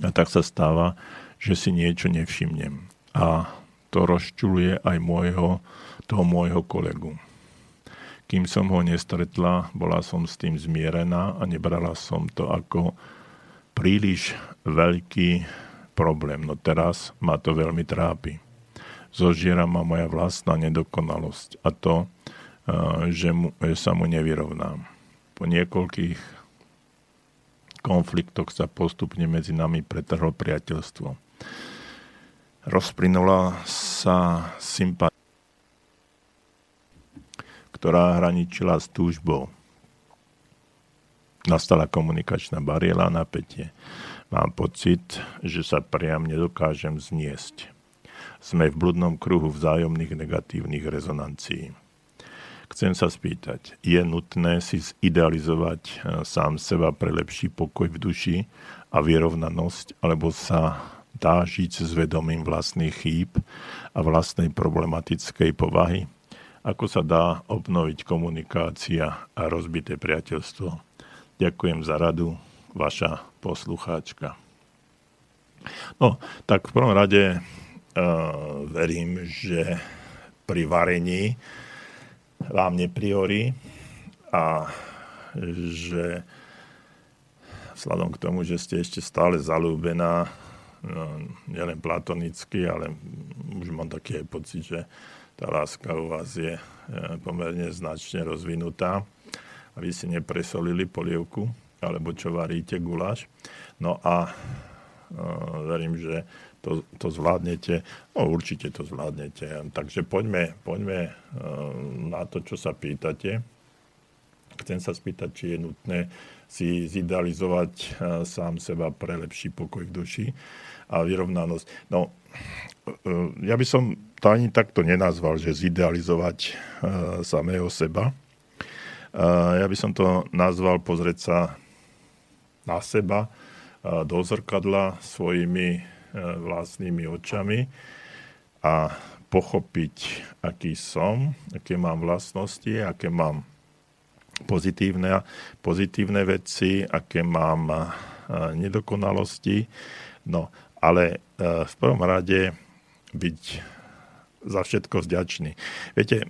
a tak sa stáva, že si niečo nevšimnem. A to rozčuluje aj môjho, toho môjho kolegu. Kým som ho nestretla, bola som s tým zmierená a nebrala som to ako príliš veľký problém. No teraz ma to veľmi trápi. Zožiera ma moja vlastná nedokonalosť a to, že, mu, že sa mu nevyrovnám. Po niekoľkých konfliktoch sa postupne medzi nami pretrhlo priateľstvo. Rozplynula sa sympatia, ktorá hraničila s túžbou. Nastala komunikačná bariéra a napätie. Mám pocit, že sa priam nedokážem zniesť. Sme v bludnom kruhu vzájomných negatívnych rezonancií Chcem sa spýtať, je nutné si zidealizovať e, sám seba pre lepší pokoj v duši a vyrovnanosť, alebo sa dá žiť s vedomím vlastných chýb a vlastnej problematickej povahy? Ako sa dá obnoviť komunikácia a rozbité priateľstvo? Ďakujem za radu, vaša poslucháčka. No, tak v prvom rade uh, verím, že pri varení vám nepriorí a že vzhľadom k tomu, že ste ešte stále zalúbená, no, nielen platonicky, ale už mám taký aj pocit, že tá láska u vás je e, pomerne značne rozvinutá a vy si nepresolili polievku, alebo čo varíte, guláš. No a uh, verím, že to, to zvládnete. No určite to zvládnete. Takže poďme, poďme eh, na to, čo sa pýtate. Chcem sa spýtať, či je nutné si zidealizovať eh, sám seba pre lepší pokoj v duši a vyrovnanosť. No, eh, ja by som to ani takto nenazval, že zidealizovať samého seba. Ja by som to nazval pozrieť sa na seba do zrkadla svojimi vlastnými očami a pochopiť, aký som, aké mám vlastnosti, aké mám pozitívne, pozitívne veci, aké mám nedokonalosti. No, ale v prvom rade byť za všetko vďačný. Viete,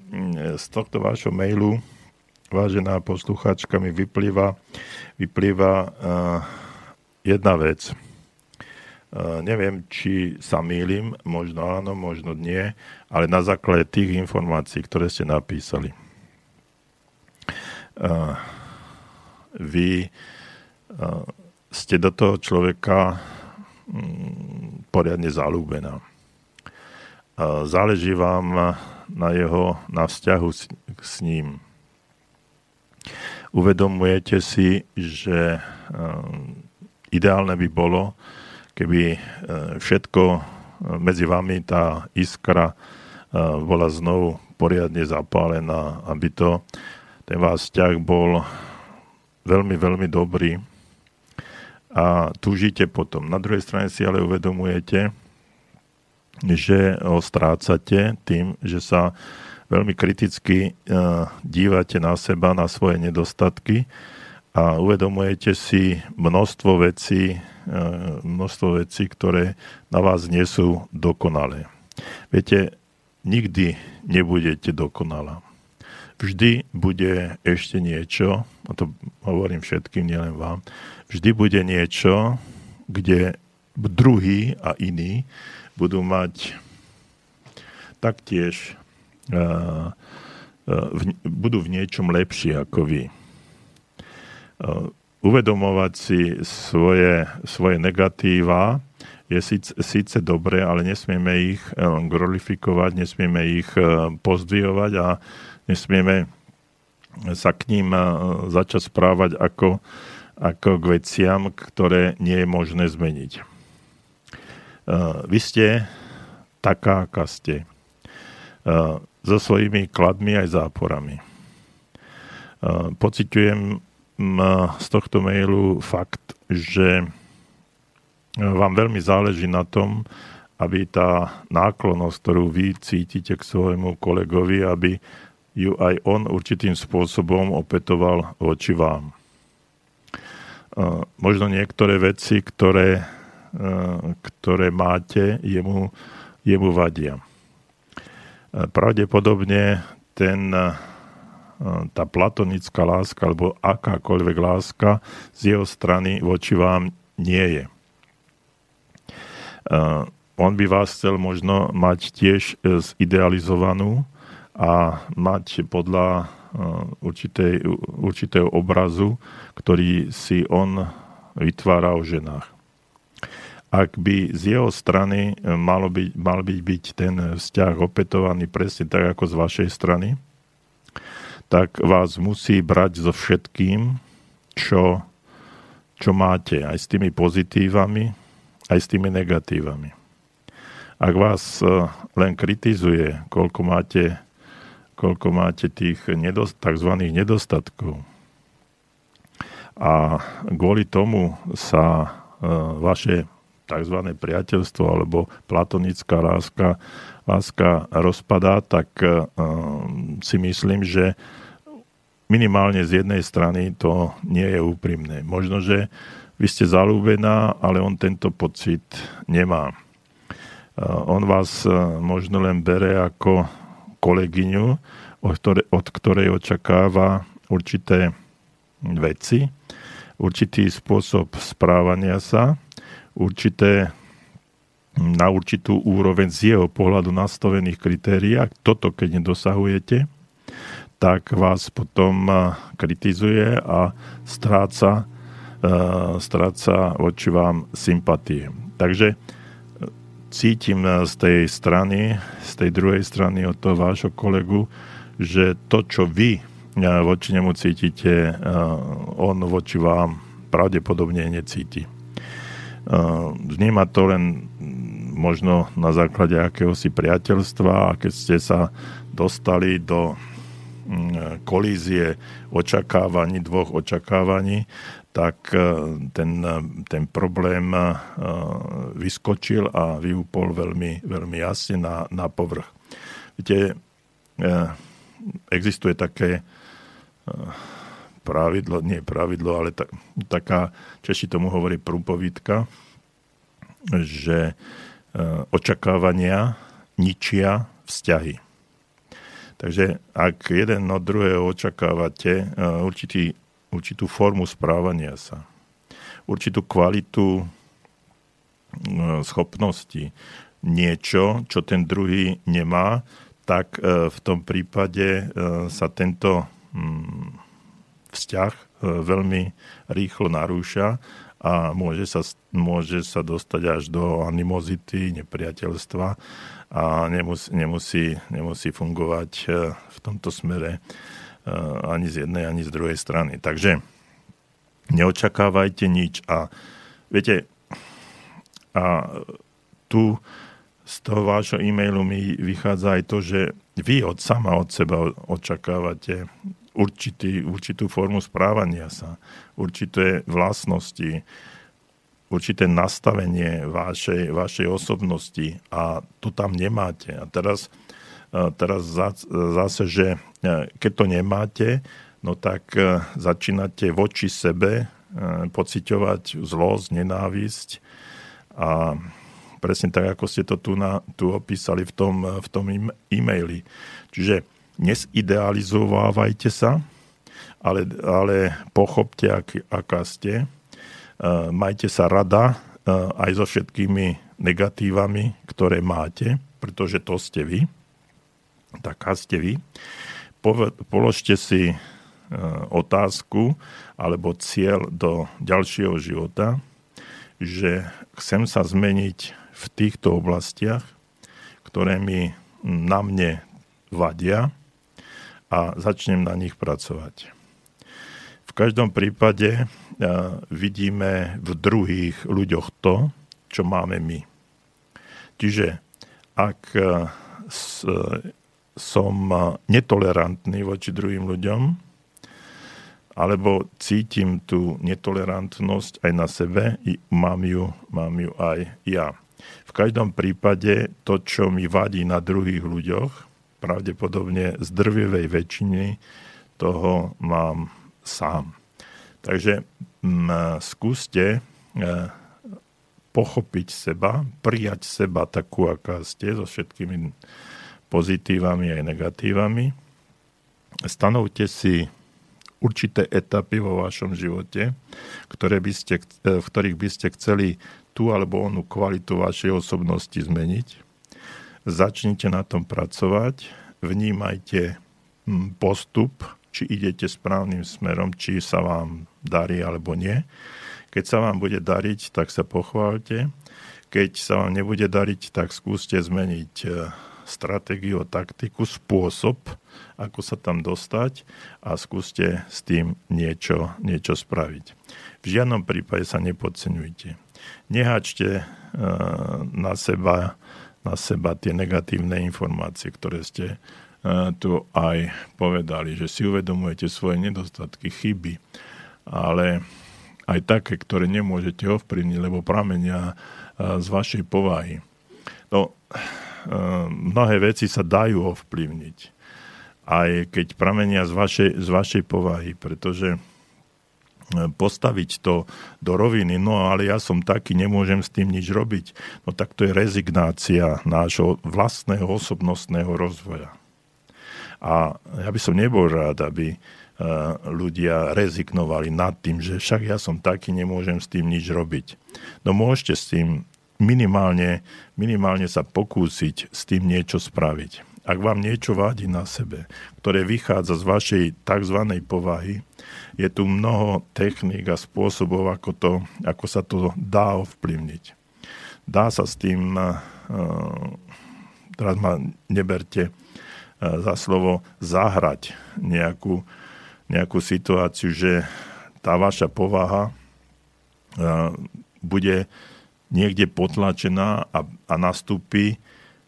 z tohto vášho mailu, vážená poslucháčka, mi vyplýva, vyplýva jedna vec. Uh, neviem, či sa mýlim, možno áno, možno nie, ale na základe tých informácií, ktoré ste napísali. Uh, vy uh, ste do toho človeka um, poriadne zalúbená záleží vám na jeho, na vzťahu s, s ním. Uvedomujete si, že ideálne by bolo, keby všetko medzi vami, tá iskra bola znovu poriadne zapálená, aby to, ten váš vzťah bol veľmi, veľmi dobrý a túžite potom. Na druhej strane si ale uvedomujete, že ho strácate tým, že sa veľmi kriticky e, dívate na seba, na svoje nedostatky a uvedomujete si množstvo vecí, e, množstvo vecí, ktoré na vás nie sú dokonalé. Viete, nikdy nebudete dokonalá. Vždy bude ešte niečo, a to hovorím všetkým, nielen vám, vždy bude niečo, kde druhý a iný budú mať taktiež uh, uh, v, budú v niečom lepší ako vy. Uh, uvedomovať si svoje, svoje negatíva je síce, dobré, ale nesmieme ich glorifikovať, nesmieme ich pozdvihovať a nesmieme sa k ním začať správať ako, ako k veciam, ktoré nie je možné zmeniť. Eh, vy ste taká, aká ste. Eh, so svojimi kladmi aj záporami. Eh, pociťujem z tohto mailu fakt, že vám veľmi záleží na tom, aby tá náklonosť, ktorú vy cítite k svojmu kolegovi, aby ju aj on určitým spôsobom opetoval voči vám. Možno niektoré veci, ktoré ktoré máte, jemu, jemu vadia. Pravdepodobne ten, tá platonická láska alebo akákoľvek láska z jeho strany voči vám nie je. On by vás chcel možno mať tiež zidealizovanú a mať podľa určitej, určitého obrazu, ktorý si on vytvára o ženách ak by z jeho strany e, malo byť, mal byť, byť ten vzťah opetovaný presne tak ako z vašej strany, tak vás musí brať so všetkým, čo, čo máte, aj s tými pozitívami, aj s tými negatívami. Ak vás e, len kritizuje, koľko máte, koľko máte tých nedost, tzv. nedostatkov, a kvôli tomu sa e, vaše tzv. priateľstvo alebo platonická láska, láska rozpadá, tak uh, si myslím, že minimálne z jednej strany to nie je úprimné. Možno, že vy ste zalúbená, ale on tento pocit nemá. Uh, on vás uh, možno len bere ako kolegyňu, od ktorej očakáva určité veci, určitý spôsob správania sa, určité na určitú úroveň z jeho pohľadu nastavených kritérií. Ak toto, keď nedosahujete, tak vás potom kritizuje a stráca, stráca voči vám sympatie. Takže e, cítim z tej strany, z tej druhej strany od toho vášho kolegu, že to, čo vy voči nemu cítite, on voči vám pravdepodobne necíti. Vníma to len možno na základe akéhosi priateľstva a keď ste sa dostali do kolízie očakávaní, dvoch očakávaní, tak ten, ten problém vyskočil a vyúpol veľmi, veľmi jasne na, na povrch. Viete, existuje také pravidlo, nie pravidlo, ale tak, taká, Češi tomu hovorí prúpovídka, že očakávania ničia vzťahy. Takže ak jeden od druhého očakávate eh, určitý, určitú formu správania sa, určitú kvalitu eh, schopnosti, niečo, čo ten druhý nemá, tak eh, v tom prípade sa tento hm, vzťah veľmi rýchlo narúša a môže sa, môže sa dostať až do animozity, nepriateľstva a nemusí, nemusí, nemusí fungovať e, v tomto smere e, ani z jednej, ani z druhej strany. Takže neočakávajte nič a viete, a tu z toho vášho e-mailu mi vychádza aj to, že vy od sama od seba očakávate určitý, určitú formu správania sa, určité vlastnosti, určité nastavenie vašej, vašej osobnosti a to tam nemáte. A teraz, teraz zase, že e, keď to nemáte, no tak e, začínate voči sebe e, pociťovať zlosť, nenávisť a presne tak, ako ste to tu, na, tu opísali v tom, v tom e-maili. Čiže nesidealizovávajte sa, ale, ale pochopte, ak, aká ste, Eh, majte sa rada eh, aj so všetkými negatívami, ktoré máte, pretože to ste vy. Taká ste vy. Položte si eh, otázku alebo cieľ do ďalšieho života, že chcem sa zmeniť v týchto oblastiach, ktoré mi na mne vadia a začnem na nich pracovať. V každom prípade vidíme v druhých ľuďoch to, čo máme my. Čiže ak e, som netolerantný voči druhým ľuďom, alebo cítim tú netolerantnosť aj na sebe, mám ju, mám ju aj ja. V každom prípade to, čo mi vadí na druhých ľuďoch, pravdepodobne z drvivej väčšiny toho mám sám. Takže m, mm, skúste e, pochopiť seba, prijať seba takú, aká ste, so všetkými pozitívami aj negatívami. Stanovte si určité etapy vo vašom živote, ktoré by ste, e, v ktorých by ste chceli tú alebo onú kvalitu vašej osobnosti zmeniť. Začnite na tom pracovať, vnímajte postup, či idete správnym smerom, či sa vám darí alebo nie. Keď sa vám bude dariť, tak sa pochválte. Keď sa vám nebude dariť, tak skúste zmeniť e, stratégiu, taktiku, spôsob, ako sa tam dostať a skúste s tým niečo, niečo spraviť. V žiadnom prípade sa nepodceňujte. Nehačte e, na seba, na seba tie negatívne informácie, ktoré ste tu aj povedali, že si uvedomujete svoje nedostatky, chyby, ale aj také, ktoré nemôžete ovplyvniť, lebo pramenia z vašej povahy. No, mnohé veci sa dajú ovplyvniť, aj keď pramenia z vašej, z vašej povahy, pretože postaviť to do roviny, no ale ja som taký, nemôžem s tým nič robiť, no tak to je rezignácia nášho vlastného osobnostného rozvoja. A ja by som nebol rád, aby e, ľudia rezignovali nad tým, že však ja som taký, nemôžem s tým nič robiť. No môžete s tým minimálne, minimálne sa pokúsiť s tým niečo spraviť. Ak vám niečo vadí na sebe, ktoré vychádza z vašej tzv. povahy, je tu mnoho techník a spôsobov, ako, to, ako sa to dá ovplyvniť. Dá sa s tým, uh, teraz ma neberte, E, za slovo zahrať nejakú, nejakú situáciu, že tá vaša povaha e, bude niekde potlačená a, a nastúpi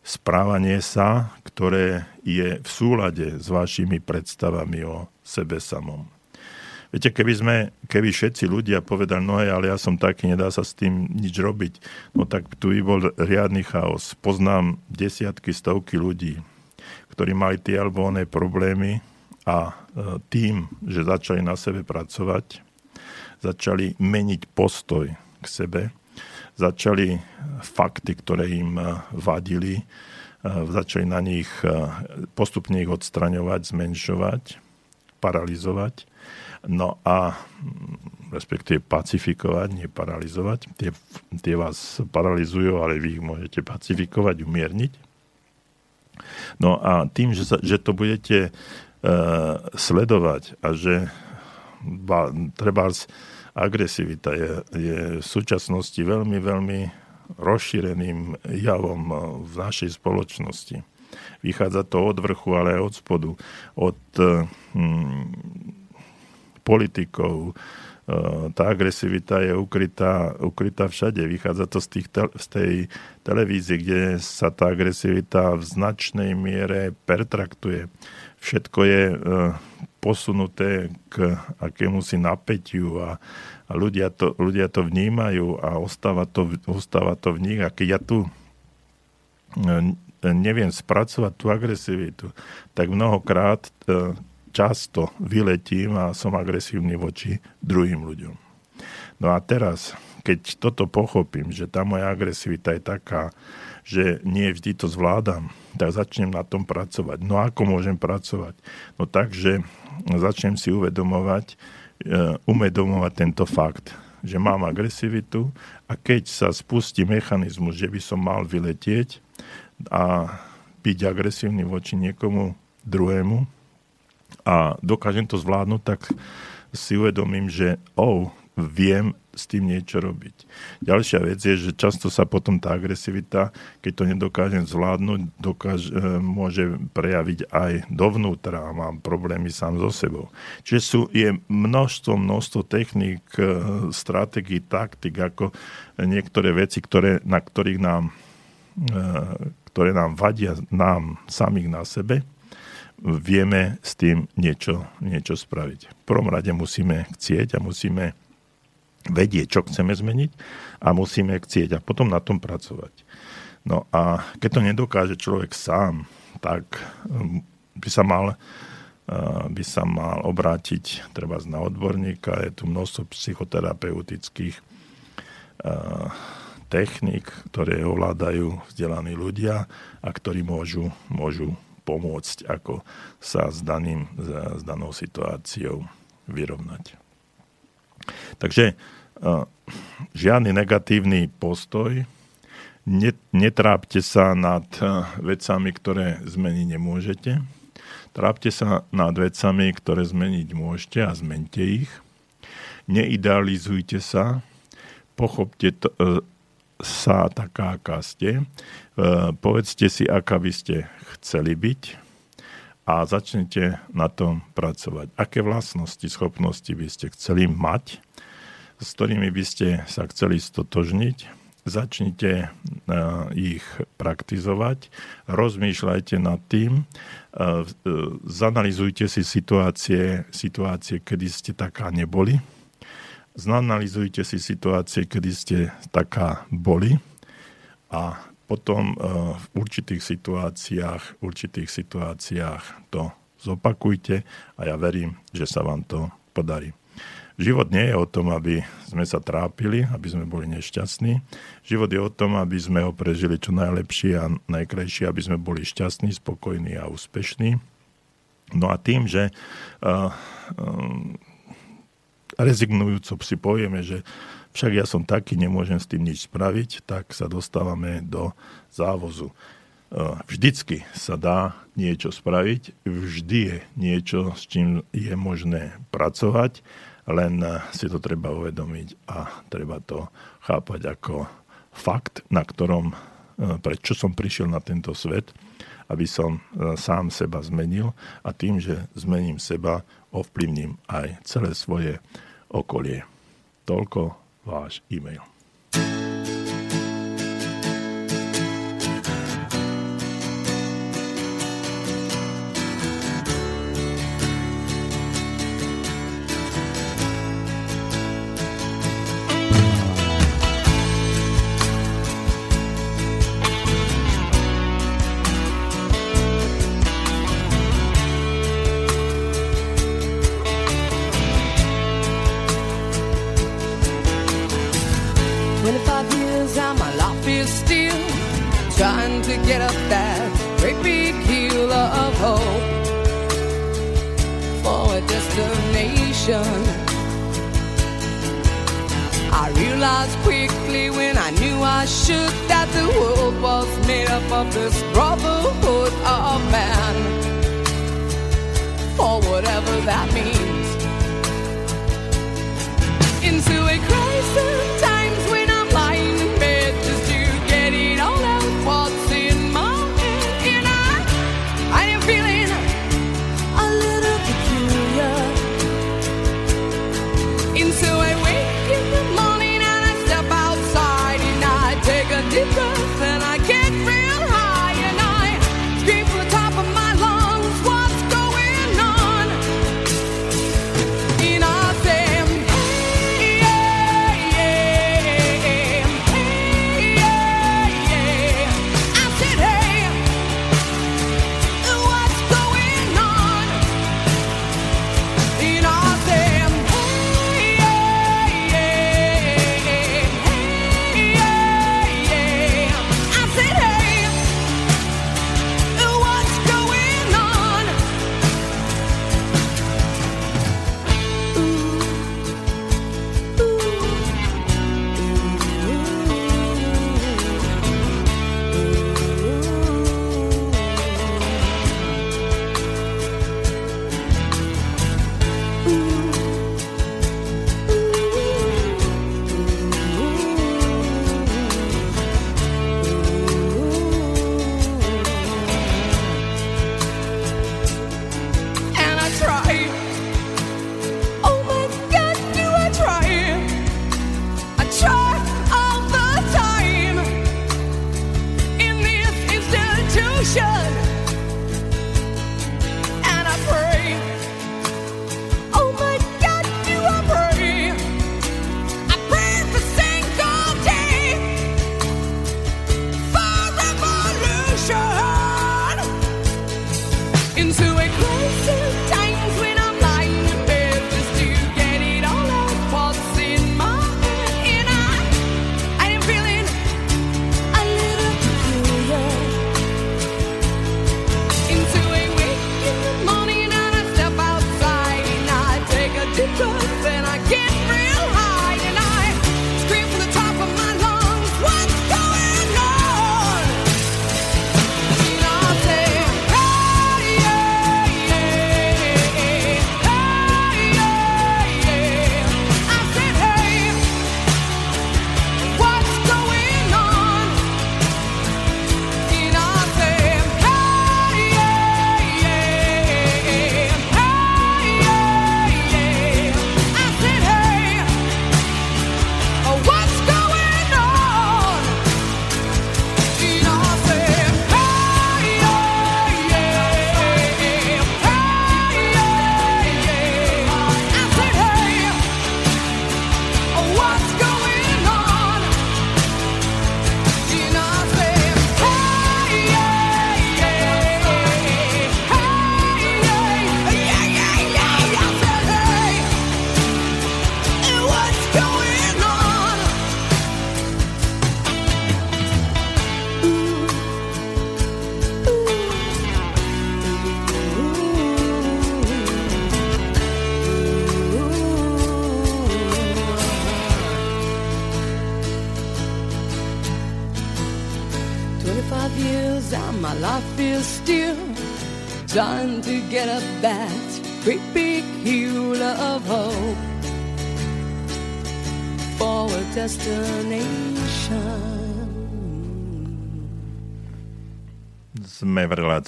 správanie sa, ktoré je v súlade s vašimi predstavami o sebe samom. Viete, keby sme, keby všetci ľudia povedali, no hej, ale ja som taký, nedá sa s tým nič robiť, no tak tu by bol riadny chaos. Poznám desiatky, stovky ľudí, ktorí mali tie alebo oné problémy a e, tým, že začali na sebe pracovať, začali meniť postoj k sebe, začali fakty, ktoré im e, vadili, začali na nich postupne ich odstraňovať, zmenšovať, paralizovať No a mm, respektíve pacifikovať, nie paralizovať. Tie, tie vás paralizujú, ale vy ich môžete pacifikovať, umierniť. No a tým, že, sa, že to budete uh, sledovať a že ba, treba agresivita je, je v súčasnosti veľmi, veľmi rozšíreným javom v našej spoločnosti. Vychádza to od vrchu, ale aj od spodu. Od hm, politikov. E, tá agresivita je ukrytá, ukrytá všade. Vychádza to z, tých, z tej televízie, kde sa tá agresivita v značnej miere pertraktuje. Všetko je e, posunuté k akému si napätiu a, a ľudia, to, ľudia to vnímajú a ostáva to, ostáva to v nich. A keď ja tu e, neviem spracovať tú agresivitu, tak mnohokrát často vyletím a som agresívny voči druhým ľuďom. No a teraz, keď toto pochopím, že tá moja agresivita je taká, že nie vždy to zvládam, tak začnem na tom pracovať. No ako môžem pracovať? No tak, že začnem si uvedomovať, e, uvedomovať tento fakt, že mám agresivitu a keď sa spustí mechanizmus, že by som mal vyletieť a byť agresívny voči niekomu druhému, a dokážem to zvládnuť, tak si uvedomím, že oh, viem s tým niečo robiť. Ďalšia vec je, že často sa potom tá agresivita, keď to nedokážem zvládnuť, dokáž, e, môže prejaviť aj dovnútra a mám problémy sám so sebou. Čiže sú, je množstvo, množstvo techník, e, stratégií, taktik, ako niektoré veci, ktoré, na ktorých nám, e, ktoré nám vadia nám samých na sebe, vieme s tým niečo, niečo spraviť. V prvom rade musíme chcieť a musíme vedieť, čo chceme zmeniť a musíme chcieť a potom na tom pracovať. No a keď to nedokáže človek sám, tak um, by sa mal, uh, by sa mal obrátiť treba na odborníka. Je tu množstvo psychoterapeutických uh, techník, ktoré ovládajú vzdelaní ľudia a ktorí môžu, môžu pomôcť, ako sa s, daným, s danou situáciou vyrovnať. Takže žiadny negatívny postoj, netrápte sa nad vecami, ktoré zmeniť nemôžete. Trápte sa nad vecami, ktoré zmeniť môžete a zmente ich. Neidealizujte sa, pochopte to, e, sa taká, aká ste. Povedzte si, aká by ste chceli byť a začnete na tom pracovať. Aké vlastnosti, schopnosti by ste chceli mať, s ktorými by ste sa chceli stotožniť, začnite uh, ich praktizovať, rozmýšľajte nad tým, uh, zanalizujte si situácie, situácie, kedy ste taká neboli, zanalizujte si situácie, kedy ste taká boli. A potom v určitých situáciách, v určitých situáciách to zopakujte a ja verím, že sa vám to podarí. Život nie je o tom, aby sme sa trápili, aby sme boli nešťastní. Život je o tom, aby sme ho prežili čo najlepšie a najkrajšie, aby sme boli šťastní, spokojní a úspešní. No a tým, že uh, uh, rezignujúco si povieme, že však ja som taký, nemôžem s tým nič spraviť, tak sa dostávame do závozu. E, vždycky sa dá niečo spraviť, vždy je niečo, s čím je možné pracovať, len si to treba uvedomiť a treba to chápať ako fakt, na ktorom, e, prečo som prišiel na tento svet, aby som e, sám seba zmenil a tým, že zmením seba, ovplyvním aj celé svoje okolie. Toľko váš e-mail.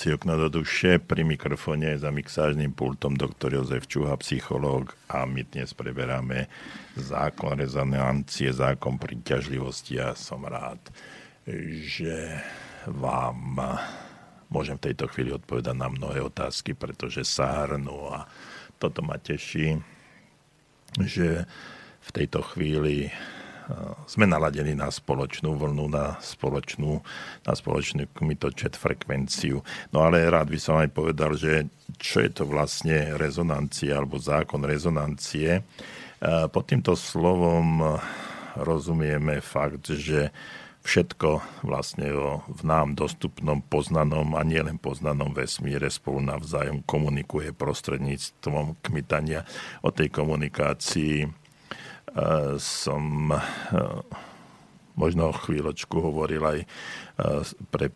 relácii Okno do duše. Pri mikrofóne za mixážnym pultom doktor Jozef Čuha, psychológ a my dnes preberáme zákon rezonancie, zákon príťažlivosti a som rád, že vám môžem v tejto chvíli odpovedať na mnohé otázky, pretože sa hrnú a toto ma teší, že v tejto chvíli sme naladení na spoločnú vlnu, na, spoločnú, na spoločnú kmitočet frekvenciu. No ale rád by som aj povedal, že čo je to vlastne rezonancia alebo zákon rezonancie. E, pod týmto slovom rozumieme fakt, že všetko vlastne v nám dostupnom, poznanom a nielen poznanom vesmíre spolu navzájom komunikuje prostredníctvom kmitania. O tej komunikácii som e, možno chvíľočku hovoril aj pre,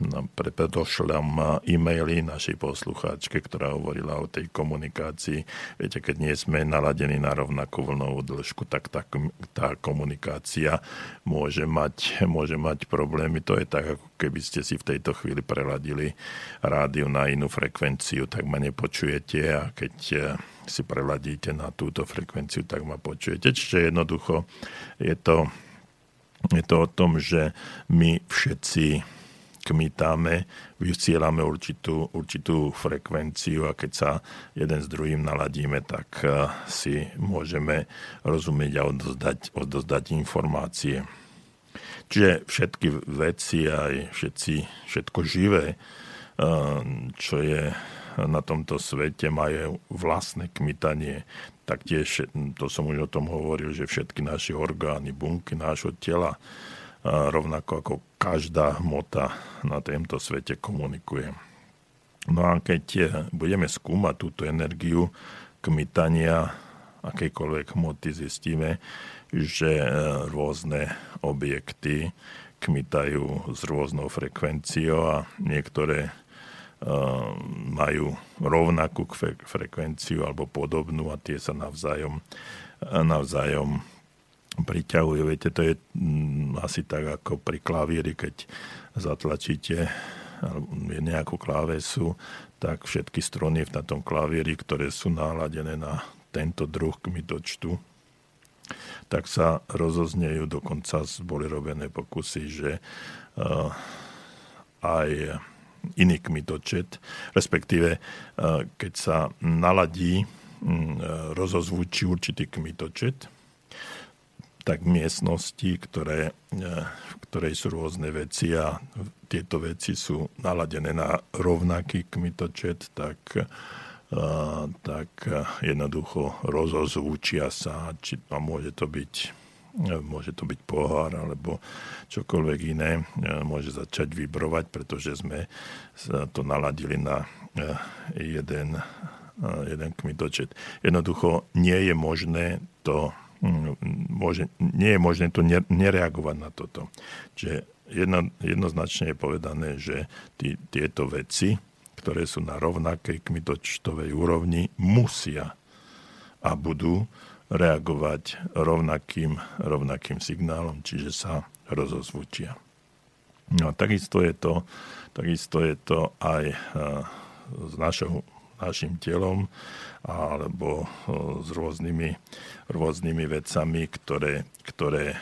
no, pre predošlom e-maily našej poslucháčke, ktorá hovorila o tej komunikácii. Viete, keď nie sme naladení na rovnakú vlnovú dĺžku, tak tá, tá komunikácia môže mať, *laughs* môže mať problémy. To je tak, ako keby ste si v tejto chvíli preladili rádiu na inú frekvenciu, tak ma nepočujete a keď e, si preladíte na túto frekvenciu, tak ma počujete. Čiže jednoducho je to je to o tom, že my všetci kmitáme, vysielame určitú, určitú frekvenciu a keď sa jeden s druhým naladíme, tak eh, si môžeme rozumieť a odozdať, odozdať informácie. Čiže všetky veci, aj všetci, všetko živé, eh, čo je na tomto svete, majú vlastné kmitanie taktiež, to som už o tom hovoril, že všetky naše orgány, bunky nášho tela, rovnako ako každá hmota na tomto svete komunikuje. No a keď e, budeme skúmať túto energiu kmitania akejkoľvek hmoty, zistíme, že e, rôzne objekty kmitajú s rôznou frekvenciou a niektoré majú rovnakú frekvenciu alebo podobnú a tie sa navzájom, navzájom priťahujú. Viete, to je mm, asi tak ako pri klavíri, keď zatlačíte nejakú klávesu, tak všetky struny v tom klavíri, ktoré sú náladené na tento druh kmitočtu, tak sa rozoznejú. Dokonca boli robené pokusy, že uh, aj iný kmitočet, respektíve e, keď sa naladí, rozozvučí určitý kmitočet, tak miestnosti, ktoré, e, v ktorej sú rôzne veci a tieto veci sú naladené na rovnaký kmitočet, tak, e, tak jednoducho rozozvučia sa a môže to byť môže to byť pohár alebo čokoľvek iné, môže začať vybrovať, pretože sme to naladili na eh, jeden, jeden kmitočet. Jednoducho nie je možné to hm, môže, nie je možné to nereagovať na toto. Čiže jedno, jednoznačne je povedané, že tí, tieto veci, ktoré sú na rovnakej kmitočtovej úrovni, musia a budú reagovať rovnakým, rovnakým signálom, čiže sa rozozvučia. No a takisto je to, takisto je to aj e, s našou, našim telom alebo e, s rôznymi, rôznymi vecami, ktoré, ktoré e,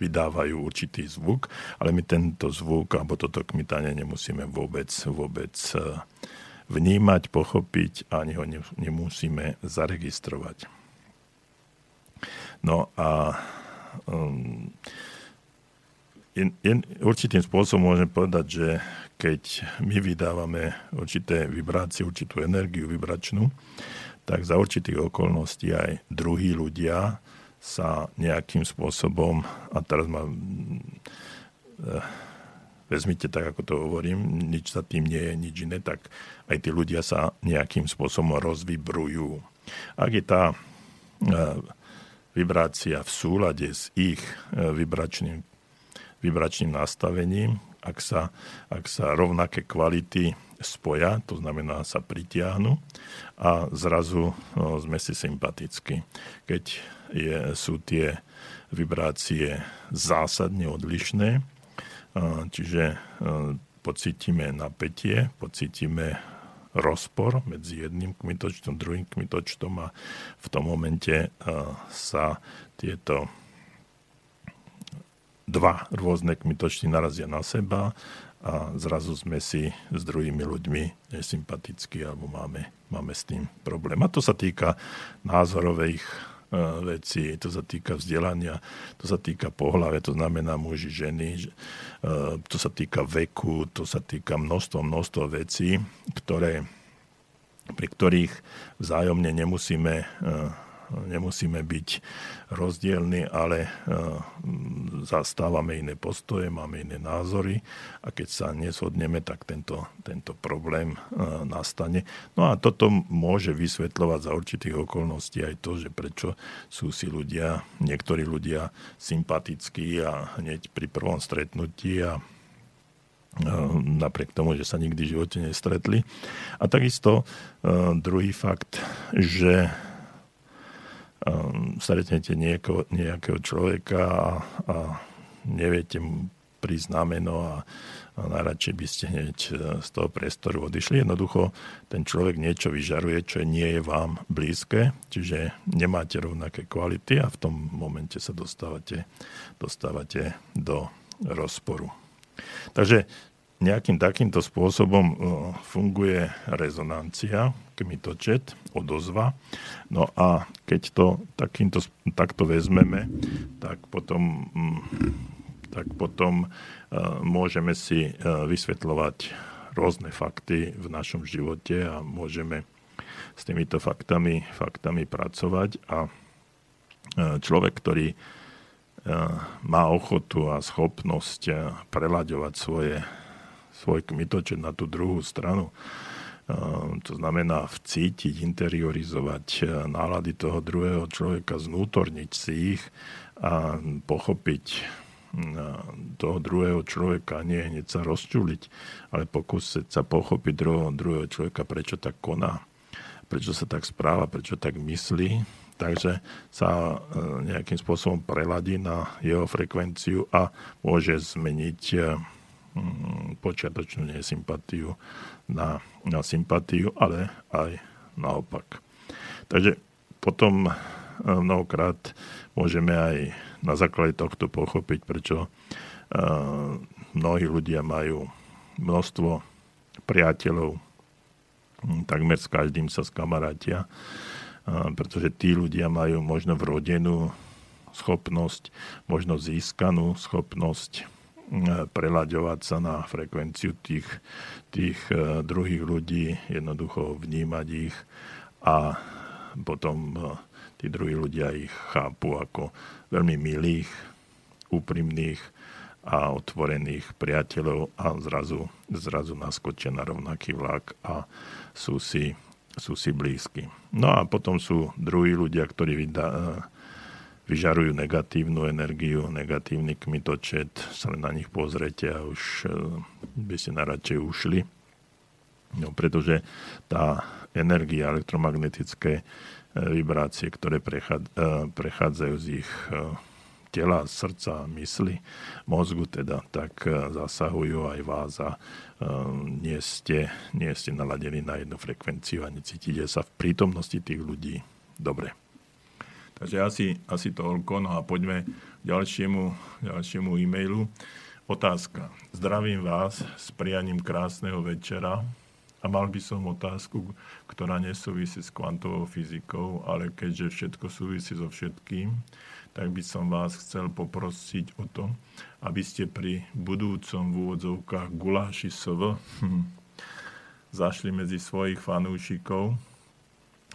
vydávajú určitý zvuk, ale my tento zvuk alebo toto kmitanie nemusíme vôbec, vôbec vnímať, pochopiť a ani ho nemusíme zaregistrovať. No a um, in, in, určitým spôsobom môžem povedať, že keď my vydávame určité vibrácie, určitú energiu vibračnú, tak za určitých okolností aj druhí ľudia sa nejakým spôsobom, a teraz ma vezmite tak, ako to hovorím, nič za tým nie je nič iné, tak aj tí ľudia sa nejakým spôsobom rozvibrujú. Ak je tá e, vibrácia v súlade s ich e, vibračným, vibračným nastavením, ak sa, ak sa rovnaké kvality spoja, to znamená sa pritiahnu a zrazu no, sme si sympatickí. Keď je, sú tie vibrácie zásadne odlišné, Čiže pocítime napätie, pocítime rozpor medzi jedným kmitočtom, druhým kmitočtom a v tom momente sa tieto dva rôzne kmitočty narazia na seba a zrazu sme si s druhými ľuďmi nesympatickí alebo máme, máme s tým problém. A to sa týka názorových veci, to sa týka vzdelania, to sa týka pohľave, to znamená muži, ženy, e, to sa týka veku, to sa týka množstvo, množstvo vecí, ktoré, pri ktorých vzájomne nemusíme e, nemusíme byť rozdielni, ale e, zastávame iné postoje, máme iné názory a keď sa neshodneme, tak tento, tento problém e, nastane. No a toto môže vysvetľovať za určitých okolností aj to, že prečo sú si ľudia, niektorí ľudia sympatickí a hneď pri prvom stretnutí a napriek tomu, že sa nikdy v živote nestretli. A takisto druhý fakt, že stretnete nieko, nejakého človeka a, a neviete mu prísť meno a, a najradšej by ste hneď e, z toho priestoru odišli. Jednoducho ten človek niečo vyžaruje, čo nie je vám blízke, čiže nemáte rovnaké kvality a v tom momente sa dostávate, dostávate do rozporu. Takže nejakým takýmto spôsobom e, funguje rezonancia, kmitočet, odozva. No a keď to takýmto, takto vezmeme, tak potom, mm, tak potom e, môžeme si e, vysvetľovať rôzne fakty v našom živote a môžeme s týmito faktami, faktami pracovať a človek, ktorý má ochotu a schopnosť prelaďovať svoje svoj kmitočet na tú druhú stranu. To znamená vcítiť, interiorizovať nálady toho druhého človeka, znútorniť si ich a pochopiť toho druhého človeka, nie hneď sa rozčuliť, ale pokúsiť sa pochopiť druhého, druhého človeka, prečo tak koná, prečo sa tak správa, prečo tak myslí, takže sa nejakým spôsobom preladí na jeho frekvenciu a môže zmeniť Mm, počiatočnú nesympatiu na, na sympatiu, ale aj naopak. Takže potom eh, mnohokrát môžeme aj na základe tohto pochopiť, prečo eh, mnohí ľudia majú množstvo priateľov, takmer s každým sa skamarátia, eh, pretože tí ľudia majú možno vrodenú schopnosť, možno získanú schopnosť prelaďovať sa na frekvenciu tých, tých e, druhých ľudí, jednoducho vnímať ich a potom e, tí druhí ľudia ich chápu ako veľmi milých, úprimných a otvorených priateľov a zrazu, zrazu naskočia na rovnaký vlak a sú si, sú si blízki. No a potom sú druhí ľudia, ktorí vydá, e, vyžarujú negatívnu energiu, negatívny kmitočet, sa len na nich pozrete a už e, by ste naradšej ušli. No, pretože tá energia, elektromagnetické e, vibrácie, ktoré e, prechádzajú z ich tela, srdca, mysli, mozgu teda, tak zasahujú aj vás a nie ste, nie ste naladení na jednu frekvenciu a necítite sa v prítomnosti tých ľudí dobre. Takže asi, asi toľko. No a poďme k ďalšiemu, ďalšiemu e-mailu. Otázka. Zdravím vás s prianím krásneho večera a mal by som otázku, ktorá nesúvisí s kvantovou fyzikou, ale keďže všetko súvisí so všetkým, tak by som vás chcel poprosiť o to, aby ste pri budúcom v úvodzovkách guláši SV hm, zašli medzi svojich fanúšikov,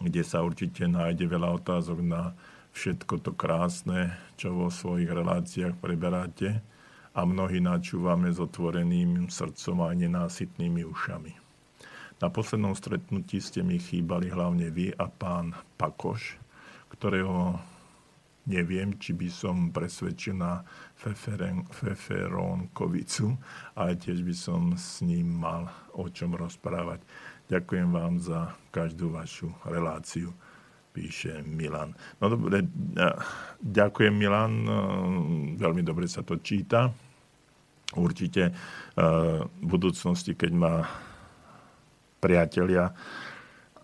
kde sa určite nájde veľa otázok na všetko to krásne, čo vo svojich reláciách preberáte a mnohí načúvame s otvoreným srdcom a nenásytnými ušami. Na poslednom stretnutí ste mi chýbali hlavne vy a pán Pakoš, ktorého neviem, či by som presvedčil na Feferónkovicu, ale tiež by som s ním mal o čom rozprávať. Ďakujem vám za každú vašu reláciu píše Milan. No dobre, ďakujem Milan, no, veľmi dobre sa to číta. Určite e, v budúcnosti, keď ma priatelia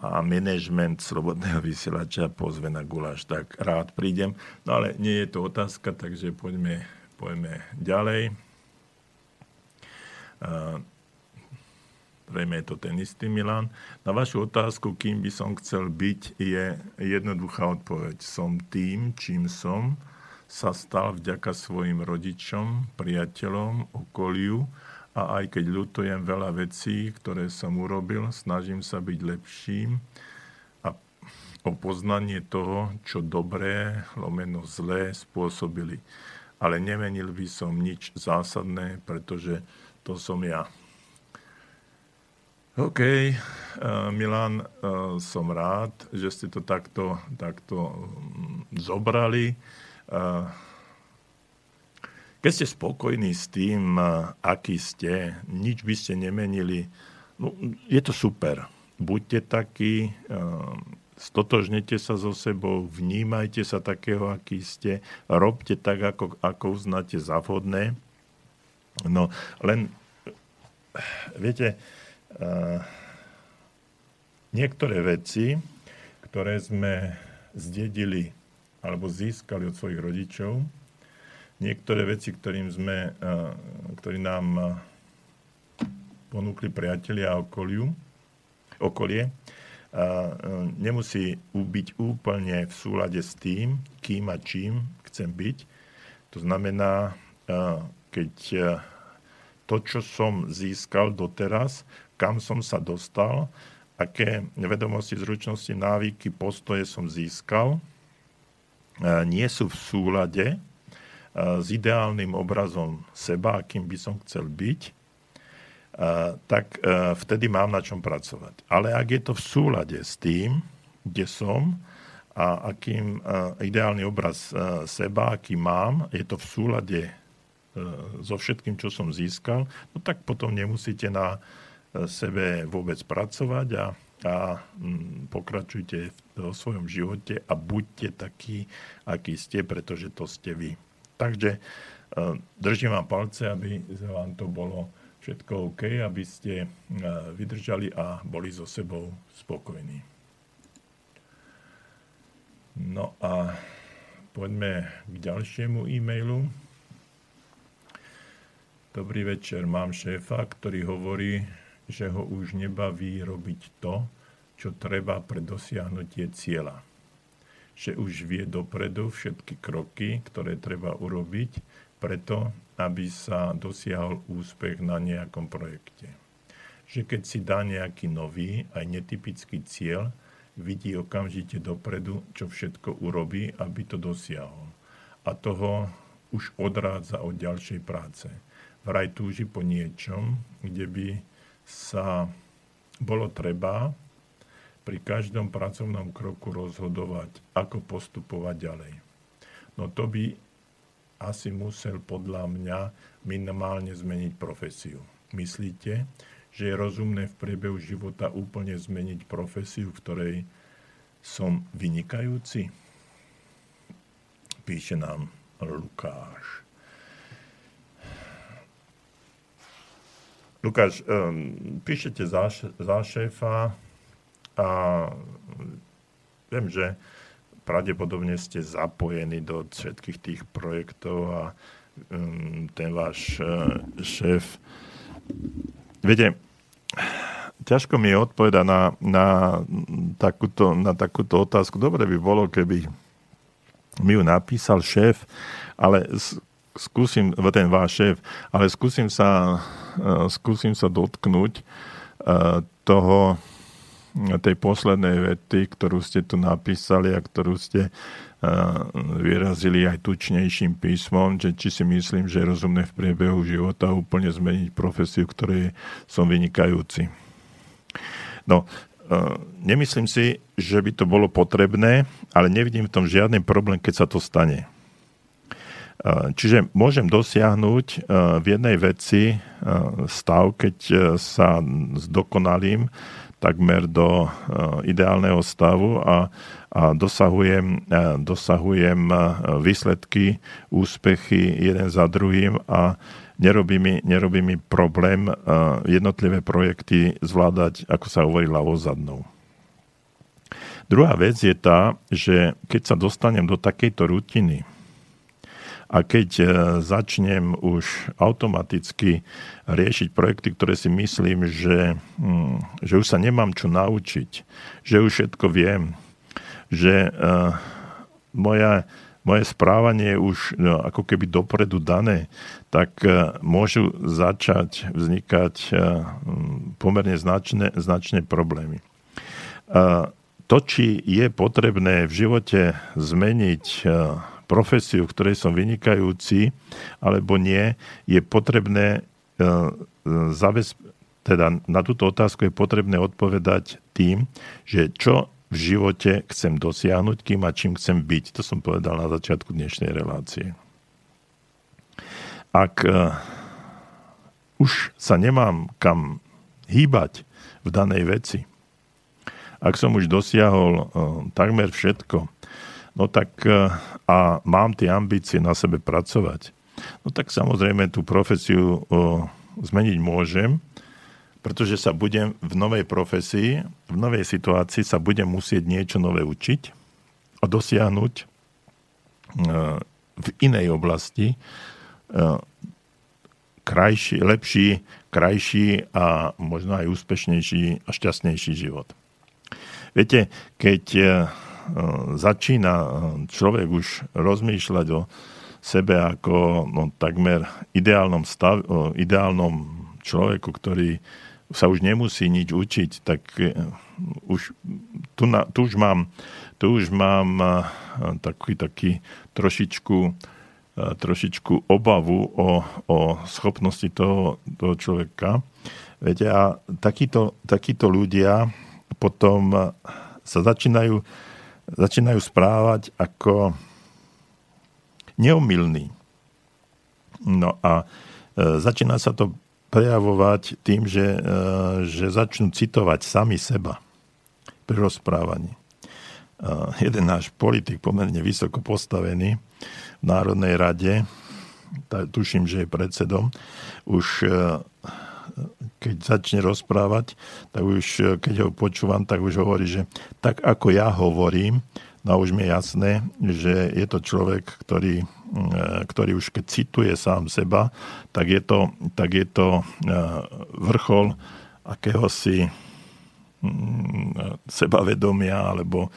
a management slobodného vysielača pozve na guláš, tak rád prídem. No ale nie je to otázka, takže poďme, poďme ďalej. Zrejme je to ten istý Milan. Na vašu otázku, kým by som chcel byť, je jednoduchá odpoveď. Som tým, čím som, sa stal vďaka svojim rodičom, priateľom, okoliu a aj keď ľutujem veľa vecí, ktoré som urobil, snažím sa byť lepším a, o poznanie toho, čo dobré, lomeno zlé spôsobili. Ale nemenil by som nič zásadné, pretože to som ja. OK, uh, Milan, uh, som rád, že ste to takto, takto um, zobrali. Uh, keď ste spokojní s tým, uh, aký ste, nič by ste nemenili, no, je to super. Buďte takí, uh, stotožnete sa so sebou, vnímajte sa takého, aký ste, robte tak, ako, ako uznáte za vhodné. No, len, viete, niektoré veci, ktoré sme zdedili alebo získali od svojich rodičov, niektoré veci, ktorým sme, ktorí nám ponúkli priatelia a okoliu, okolie, nemusí byť úplne v súlade s tým, kým a čím chcem byť. To znamená, keď to, čo som získal doteraz, kam som sa dostal, aké vedomosti, zručnosti, návyky, postoje som získal, e, nie sú v súlade e, s ideálnym obrazom seba, akým by som chcel byť, e, tak vtedy mám na čom pracovať. Ale ak je to v súlade s tým, kde som a akým ideálny obraz seba, aký mám, je to v súlade so všetkým, čo som získal, no tak potom nemusíte na sebe vôbec pracovať a, a mm, pokračujte vo svojom živote a buďte takí, akí ste, pretože to ste vy. Takže e, držím vám palce, aby vám to bolo všetko OK, aby ste e, vydržali a boli so sebou spokojní. No a poďme k ďalšiemu e-mailu. Dobrý večer, mám šéfa, ktorý hovorí, že ho už nebaví robiť to, čo treba pre dosiahnutie cieľa. Že už vie dopredu všetky kroky, ktoré treba urobiť, preto, aby sa dosiahol úspech na nejakom projekte. Že keď si dá nejaký nový, aj netypický cieľ, vidí okamžite dopredu, čo všetko urobí, aby to dosiahol. A toho už odrádza od ďalšej práce. Vraj túži po niečom, kde by sa bolo treba pri každom pracovnom kroku rozhodovať, ako postupovať ďalej. No to by asi musel podľa mňa minimálne zmeniť profesiu. Myslíte, že je rozumné v priebehu života úplne zmeniť profesiu, v ktorej som vynikajúci? Píše nám Lukáš. Lukáš, um, píšete za, za šéfa a viem, že pravdepodobne ste zapojení do všetkých tých projektov a um, ten váš uh, šéf. Viete, ťažko mi je odpovedať na, na, takúto, na takúto otázku. Dobre by bolo, keby mi ju napísal šéf, ale skúsim, ten váš šéf, ale skúsim sa, e, skúsim sa dotknúť e, toho, tej poslednej vety, ktorú ste tu napísali a ktorú ste e, vyrazili aj tučnejším písmom, že či si myslím, že je rozumné v priebehu života úplne zmeniť profesiu, ktorej som vynikajúci. No, nemyslím si, že by to bolo potrebné, ale nevidím v tom žiadny problém, keď sa to stane. Eh, čiže môžem dosiahnuť eh, v jednej veci eh, stav, keď sa zdokonalím takmer do ideálneho stavu a, a dosahujem, dosahujem výsledky, úspechy jeden za druhým a nerobí mi, nerobí mi problém jednotlivé projekty zvládať, ako sa hovorí, ľavozadnou. Druhá vec je tá, že keď sa dostanem do takejto rutiny, a keď e, začnem už automaticky riešiť projekty, ktoré si myslím, že, hm, že už sa nemám čo naučiť, že už všetko viem, že uh, moja, moje správanie je už no, ako keby dopredu dané, tak môžu začať vznikať uh, pomerne značné, značné problémy. To, či je potrebné v živote zmeniť e, profesiu, v ktorej som vynikajúci, alebo nie, je potrebné e, zabez... teda na túto otázku je potrebné odpovedať tým, že čo v živote chcem dosiahnuť, kým a čím chcem byť. To som povedal na začiatku dnešnej relácie. Ak už sa nemám kam hýbať v danej veci, ak som už dosiahol takmer všetko, no tak uh, a mám tie ambície na sebe pracovať, no tak samozrejme tú profesiu uh, zmeniť môžem, pretože sa budem v novej profesii, v novej situácii sa budem musieť niečo nové učiť a dosiahnuť v inej oblasti krajší, lepší, krajší a možno aj úspešnejší a šťastnejší život. Viete, keď e, začína e, človek už rozmýšľať o sebe ako no, takmer ideálnom, stav, ideálnom človeku, ktorý sa už nemusí nič učiť, tak e, už, tu, na, tu už mám, tu už mám taký, taký trošičku, trošičku obavu o, o schopnosti toho, toho človeka. Viete, a takíto, takíto ľudia potom sa začínajú, začínajú správať ako neomilní. No a e, začína sa to prejavovať tým, že, e, že začnú citovať sami seba pri rozprávaní. E, jeden náš politik, pomerne vysoko postavený v Národnej rade, tuším, že je predsedom, už keď začne rozprávať, tak už keď ho počúvam, tak už hovorí, že tak ako ja hovorím, no už mi je jasné, že je to človek, ktorý, mm, ktorý už keď cituje sám seba, tak je to, tak je to e, vrchol akéhosi mm, sebavedomia alebo,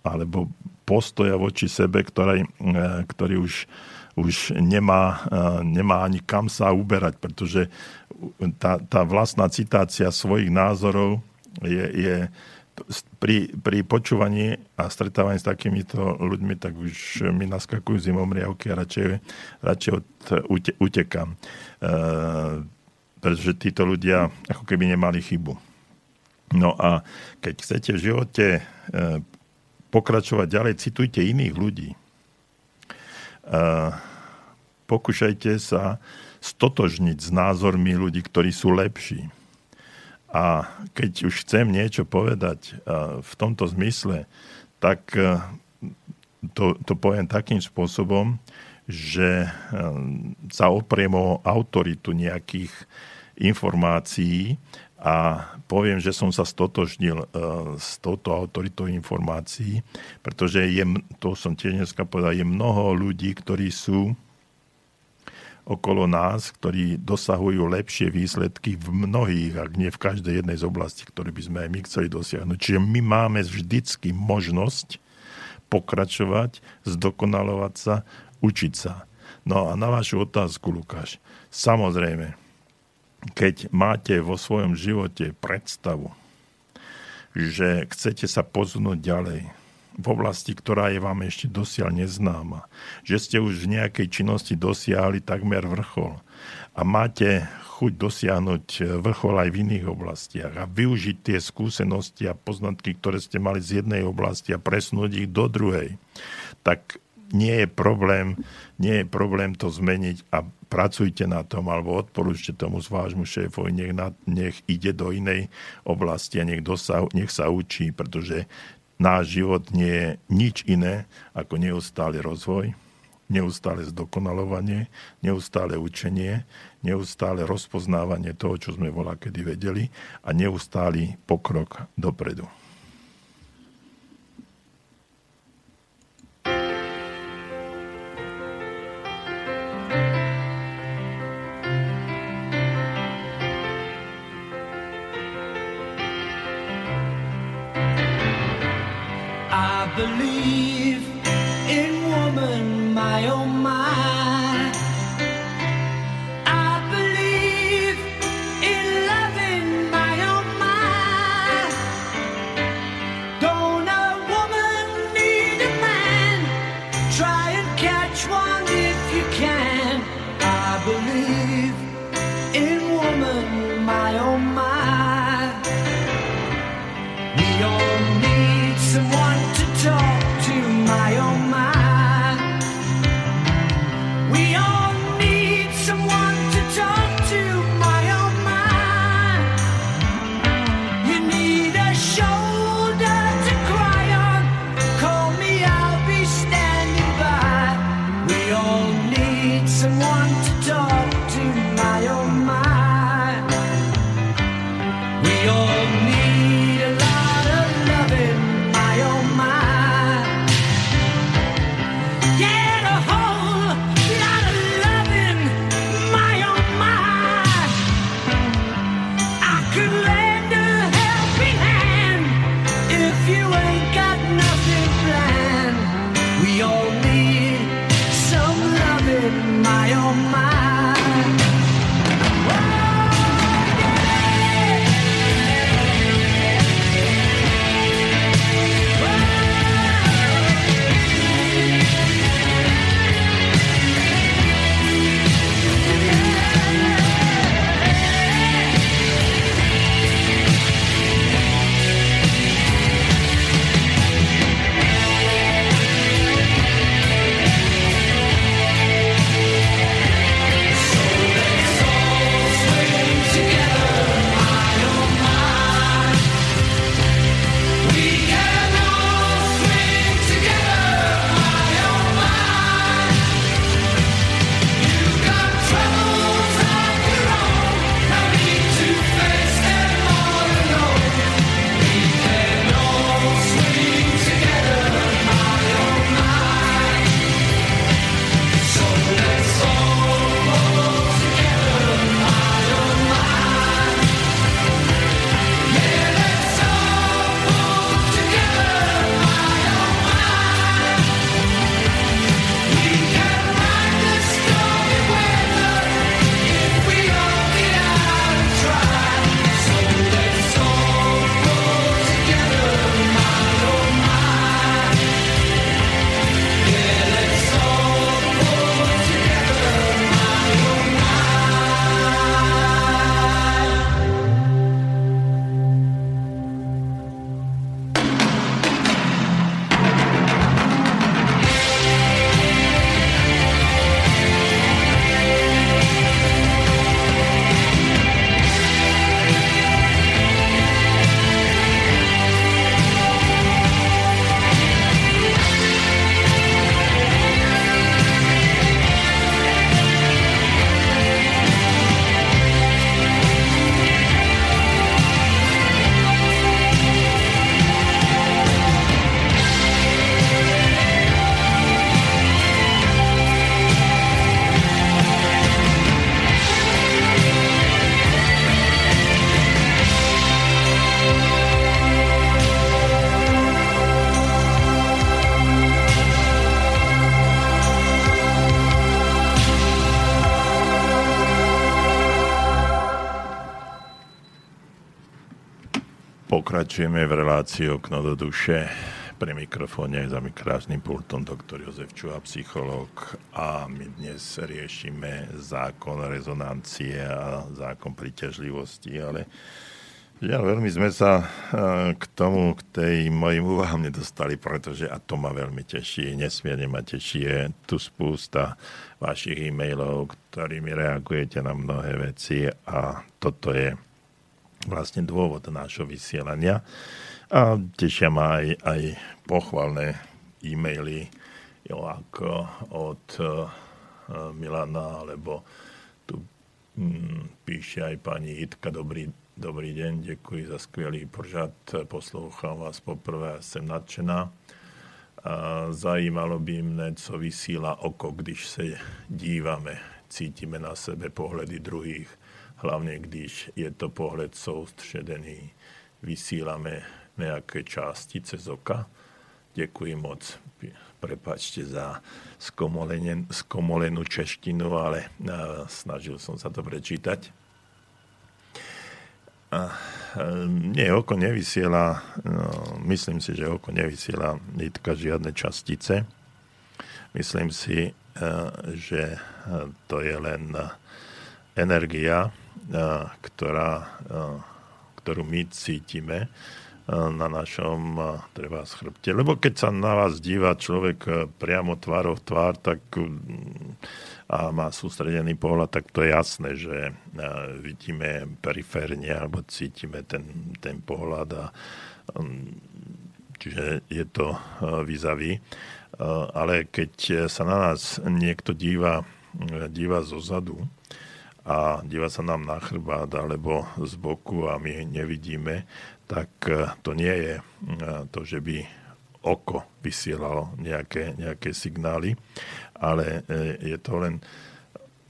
alebo postoja voči sebe, ktorý, e, ktorý už už nemá, e, nemá ani kam sa uberať, pretože tá, tá vlastná citácia svojich názorov je, je pri, pri počúvaní a stretávaní s takýmito ľuďmi, tak už mi naskakujú zimomriavky a radšej, radšej od, ute, utekám. E, pretože títo ľudia ako keby nemali chybu. No a keď chcete v živote e, pokračovať ďalej, citujte iných ľudí pokúšajte sa stotožniť s názormi ľudí, ktorí sú lepší. A keď už chcem niečo povedať v tomto zmysle, tak to, to poviem takým spôsobom, že sa opriem o autoritu nejakých informácií a poviem, že som sa stotožnil s touto autoritou informácií, pretože je, to som tiež dneska povedal, je mnoho ľudí, ktorí sú okolo nás, ktorí dosahujú lepšie výsledky v mnohých, ak nie v každej jednej z oblastí, ktoré by sme aj my chceli dosiahnuť. Čiže my máme vždycky možnosť pokračovať, zdokonalovať sa, učiť sa. No a na vašu otázku, Lukáš, samozrejme, keď máte vo svojom živote predstavu, že chcete sa posunúť ďalej v oblasti, ktorá je vám ešte dosiaľ neznáma, že ste už v nejakej činnosti dosiahli takmer vrchol. A máte chuť dosiahnuť vrchol aj v iných oblastiach. A využiť tie skúsenosti a poznatky, ktoré ste mali z jednej oblasti a presunúť ich do druhej, tak nie je problém, nie je problém to zmeniť a pracujte na tom alebo odporúčte tomu vášmu šéfovi, nech, na, nech ide do inej oblasti a nech, dosah, nech sa učí, pretože náš život nie je nič iné ako neustály rozvoj, neustále zdokonalovanie, neustále učenie, neustále rozpoznávanie toho, čo sme volá kedy vedeli a neustály pokrok dopredu. Pokračujeme v relácii Okno do duše. Pri mikrofóne za mi krásnym pultom doktor Jozef Čuha, psychológ a my dnes riešime zákon rezonancie a zákon príťažlivosti, ale ja, veľmi sme sa eh, k tomu, k tej mojim úvahám nedostali, pretože a to ma veľmi teší, nesmierne ma teší, je tu spústa vašich e-mailov, ktorými reagujete na mnohé veci a toto je vlastne dôvod nášho vysielania. A tešia ma aj, aj pochvalné e-maily jo, ako od uh, Milana, alebo tu mm, píše aj pani Jitka, dobrý, dobrý deň, ďakujem za skvelý pořad, poslouchám vás poprvé, jsem nadšená. A zajímalo by mne, co vysílá oko, když se dívame, cítime na sebe pohledy druhých hlavne když je to pohled soustředený, vysílame nejaké částice z oka. Ďakujem moc. Prepačte za skomolenú češtinu, ale snažil som sa to prečítať. A, nie, oko nevysiela, no, myslím si, že oko nevysiela nitka žiadne častice. Myslím si, že to je len energia, ktorá, ktorú my cítime na našom treba chrbte. Lebo keď sa na vás díva človek priamo tvárov v tvár, tak a má sústredený pohľad, tak to je jasné, že vidíme periférne alebo cítime ten, ten pohľad a čiže je to výzavý. Ale keď sa na nás niekto díva, díva zo zadu, a díva sa nám na chrbát alebo z boku a my nevidíme, tak e, to nie je e, to, že by oko vysielalo nejaké, nejaké signály, ale e, je to len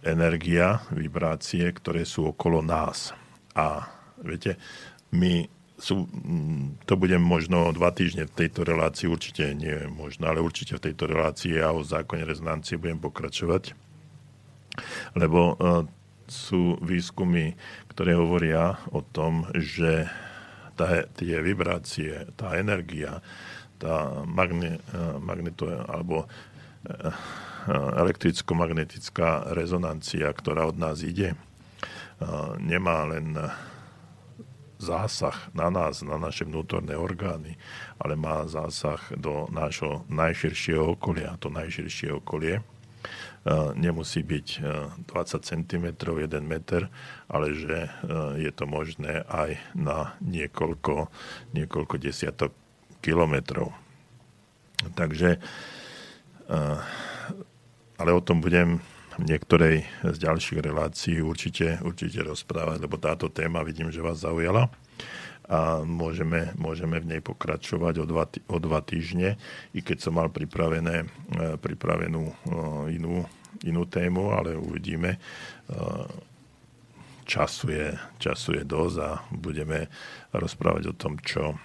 energia, vibrácie, ktoré sú okolo nás. A viete, my sú, to budem možno dva týždne v tejto relácii, určite nie možno, ale určite v tejto relácii a o zákone rezonancie budem pokračovať, lebo sú výskumy, ktoré hovoria o tom, že tá, tie vibrácie, tá energia, tá magne, magneto, alebo eh, elektricko-magnetická rezonancia, ktorá od nás ide, eh, nemá len zásah na nás, na naše vnútorné orgány, ale má zásah do nášho najširšieho okolia. To najširšie okolie nemusí byť 20 cm, 1 meter, ale že je to možné aj na niekoľko, niekoľko desiatok kilometrov. Takže, ale o tom budem v niektorej z ďalších relácií určite, určite rozprávať, lebo táto téma vidím, že vás zaujala a môžeme, môžeme v nej pokračovať o dva, o dva týždne, i keď som mal pripravené, e, pripravenú e, inú, inú tému, ale uvidíme. E, času je, času je dosť a budeme rozprávať o tom, čo,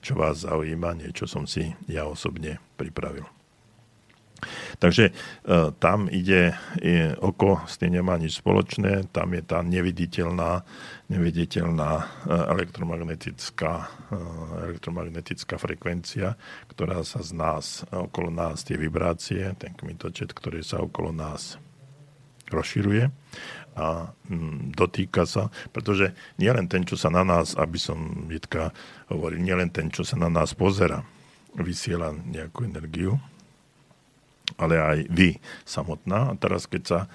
čo vás zaujíma. Niečo som si ja osobne pripravil. Takže e, tam ide, je, oko s tým nemá nič spoločné, tam je tá neviditeľná, neviditeľná e, elektromagnetická, e, elektromagnetická frekvencia, ktorá sa z nás, okolo nás, tie vibrácie, ten kmitočet, ktorý sa okolo nás rozširuje a mm, dotýka sa, pretože nielen ten, čo sa na nás, aby som Jitka hovoril, nielen ten, čo sa na nás pozera, vysiela nejakú energiu, ale aj vy samotná. A teraz, keď sa e,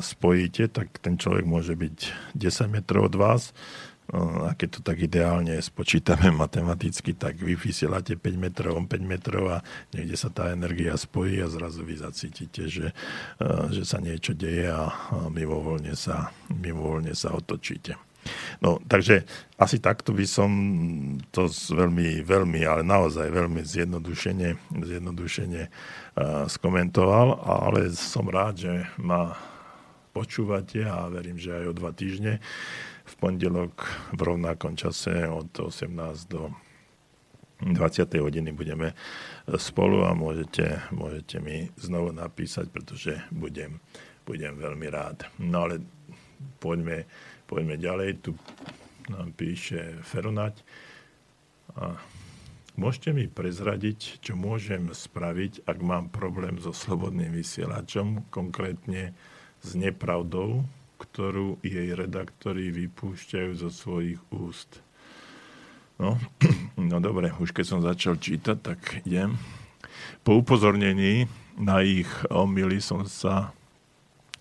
spojíte, tak ten človek môže byť 10 metrov od vás, e, a keď to tak ideálne spočítame *laughs* matematicky, tak vy vysielate 5 metrov, 5 metrov a niekde sa tá energia spojí a zrazu vy zacítite, že, e, že sa niečo deje a mimovoľne sa, mimovoľne sa otočíte. No, takže asi takto by som to veľmi, veľmi, ale naozaj veľmi zjednodušene, zjednodušene uh, skomentoval, ale som rád, že ma počúvate a verím, že aj o dva týždne v pondelok v rovnakom čase od 18 do 20. hodiny budeme spolu a môžete, môžete mi znovu napísať, pretože budem, budem veľmi rád. No ale poďme Poďme ďalej, tu nám píše Feronať. A môžete mi prezradiť, čo môžem spraviť, ak mám problém so slobodným vysielačom, konkrétne s nepravdou, ktorú jej redaktori vypúšťajú zo svojich úst. No, *clears throat* no dobre, už keď som začal čítať, tak idem. Po upozornení na ich omily som sa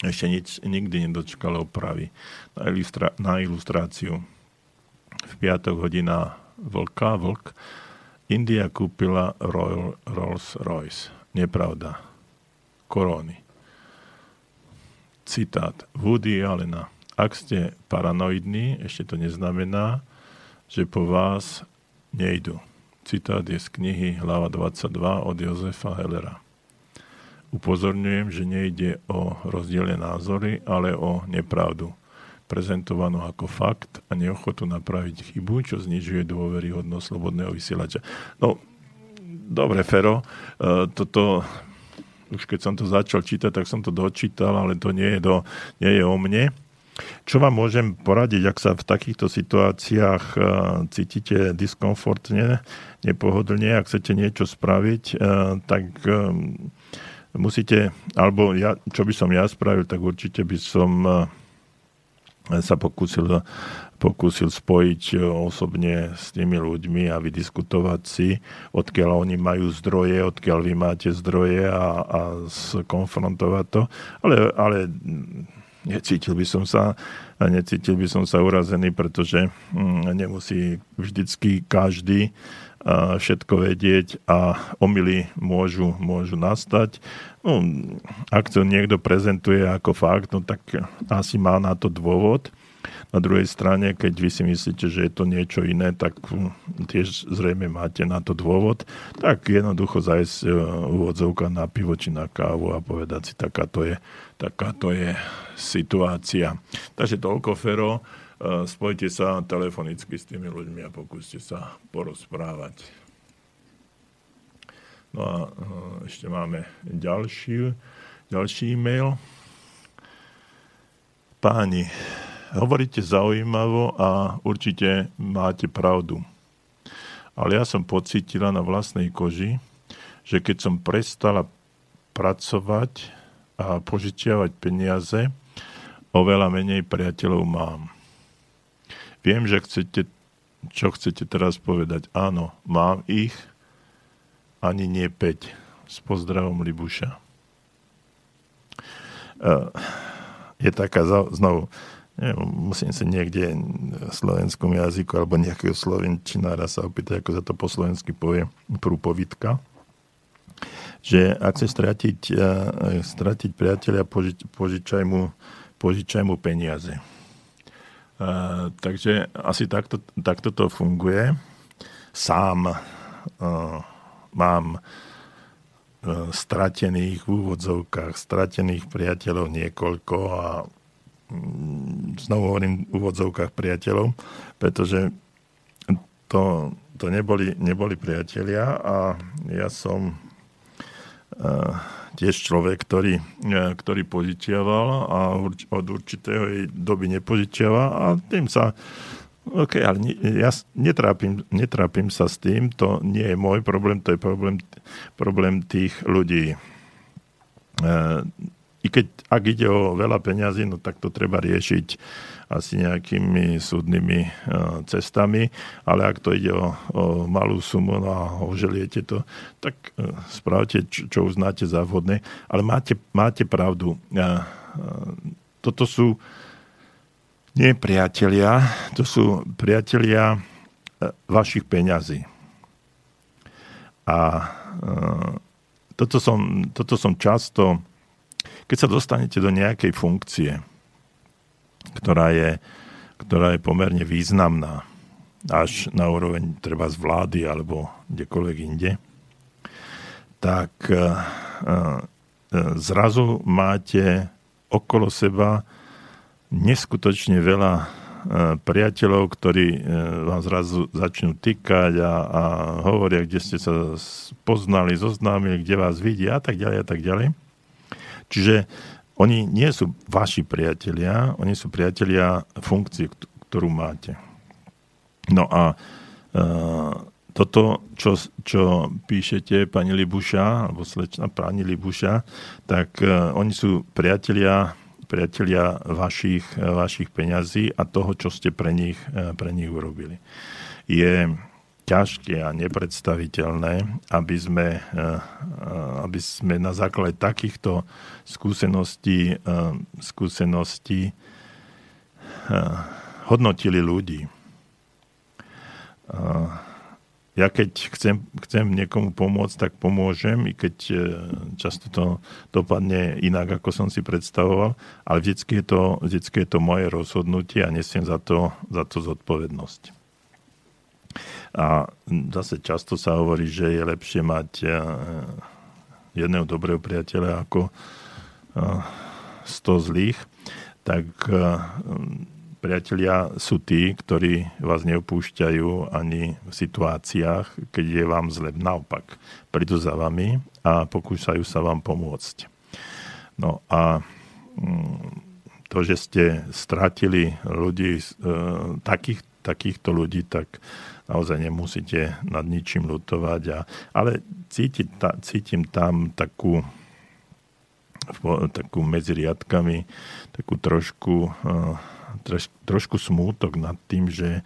ešte nič, nikdy nedočkal opravy. Na, ilustra, na ilustráciu v piatok hodina Vlka, Vlk, India kúpila Royal Rolls Royce. Nepravda. Korony. Citát Woody Allena. Ak ste paranoidní, ešte to neznamená, že po vás nejdu. Citát je z knihy Hlava 22 od Jozefa Hellera. Upozorňujem, že nejde o rozdielne názory, ale o nepravdu, prezentovanú ako fakt a neochotu napraviť chybu, čo znižuje dôveryhodnosť slobodného vysielača. No, dobre, Fero, e, toto už keď som to začal čítať, tak som to dočítal, ale to nie je, do, nie je o mne. Čo vám môžem poradiť, ak sa v takýchto situáciách e, cítite diskomfortne, nepohodlne, ak chcete niečo spraviť, e, tak musíte, alebo ja, čo by som ja spravil, tak určite by som eh, sa pokúsil, pokúsil spojiť eh, osobne s tými ľuďmi a vydiskutovať si, odkiaľ oni majú zdroje, odkiaľ vy máte zdroje a, a skonfrontovať to. Ale, ale necítil by som sa necítil by som sa urazený, pretože hm, nemusí vždycky každý všetko vedieť a omily môžu, môžu nastať. No, ak to niekto prezentuje ako fakt, no tak asi má na to dôvod. Na druhej strane, keď vy si myslíte, že je to niečo iné, tak tiež zrejme máte na to dôvod. Tak jednoducho zajsť úvodzovka na pivo či na kávu a povedať si, takáto je, takáto je situácia. Takže toľko, Fero spojte sa telefonicky s tými ľuďmi a pokúste sa porozprávať. No a ešte máme ďalší, ďalší e-mail. Páni, hovoríte zaujímavo a určite máte pravdu. Ale ja som pocítila na vlastnej koži, že keď som prestala pracovať a požičiavať peniaze, oveľa menej priateľov mám. Viem, že chcete, čo chcete teraz povedať. Áno, mám ich, ani nie 5. S pozdravom Libuša. Uh, je taká, znovu, neviem, musím sa niekde v slovenskom jazyku alebo nejakého slovenčinára sa opýtať, ako sa to po slovensky povie, prúpovitka že ak chce stratiť, uh, stratiť priateľa, požič, požičaj, mu, požičaj mu peniaze. Uh, takže asi takto, takto to funguje. Sám uh, mám uh, stratených v úvodzovkách, stratených priateľov niekoľko a um, znovu hovorím v úvodzovkách priateľov, pretože to, to neboli, neboli priatelia a ja som uh, tiež človek, ktorý, e, ktorý požičiaval a od určitého doby nepožičiava a tým sa OK, ale ja netrápim, netrápim sa s tým, to nie je môj problém, to je problém, problém tých ľudí. E, I keď, ak ide o veľa peňazí, no tak to treba riešiť asi nejakými súdnymi e, cestami, ale ak to ide o, o malú sumu no a oželiete to, tak e, spravte, čo, uznáte za vhodné. Ale máte, máte pravdu. E, toto sú nie priatelia, to sú priatelia vašich peňazí. A toto som, toto som často, keď sa dostanete do nejakej funkcie, ktorá je, ktorá je pomerne významná až na úroveň treba z vlády alebo kdekoľvek inde, tak e, e, zrazu máte okolo seba neskutočne veľa e, priateľov, ktorí vám zrazu začnú týkať a, a hovoria, kde ste sa poznali, zoznámili, kde vás vidia a tak ďalej a tak ďalej. Čiže oni nie sú vaši priatelia, oni sú priatelia funkcie, ktorú máte. No a e, toto, čo, čo píšete, pani Libuša, alebo slečna pani Libuša, tak e, oni sú priatelia, priatelia vašich, vašich peňazí a toho, čo ste pre nich, e, pre nich urobili. Je ťažké a nepredstaviteľné, aby sme, eh, eh, aby sme na základe takýchto skúseností, eh, skúseností hodnotili ľudí. Ja keď chcem, chcem niekomu pomôcť, tak pomôžem, i keď často to dopadne inak, ako som si predstavoval, ale vždycky je to, je to moje rozhodnutie a nesiem za to, za to zodpovednosť. A zase často sa hovorí, že je lepšie mať eh, jedného dobrého priateľa ako 100 eh, zlých, tak eh, priatelia sú tí, ktorí vás neopúšťajú ani v situáciách, keď je vám zle. Naopak, prídu za vami a pokúšajú sa vám pomôcť. No a mm, to, že ste stratili ľudí, takých, takýchto ľudí, tak naozaj nemusíte nad ničím lutovať. A, ale cítim, ta, cítim tam takú, takú medzi riadkami, takú trošku, troš, trošku smútok nad tým, že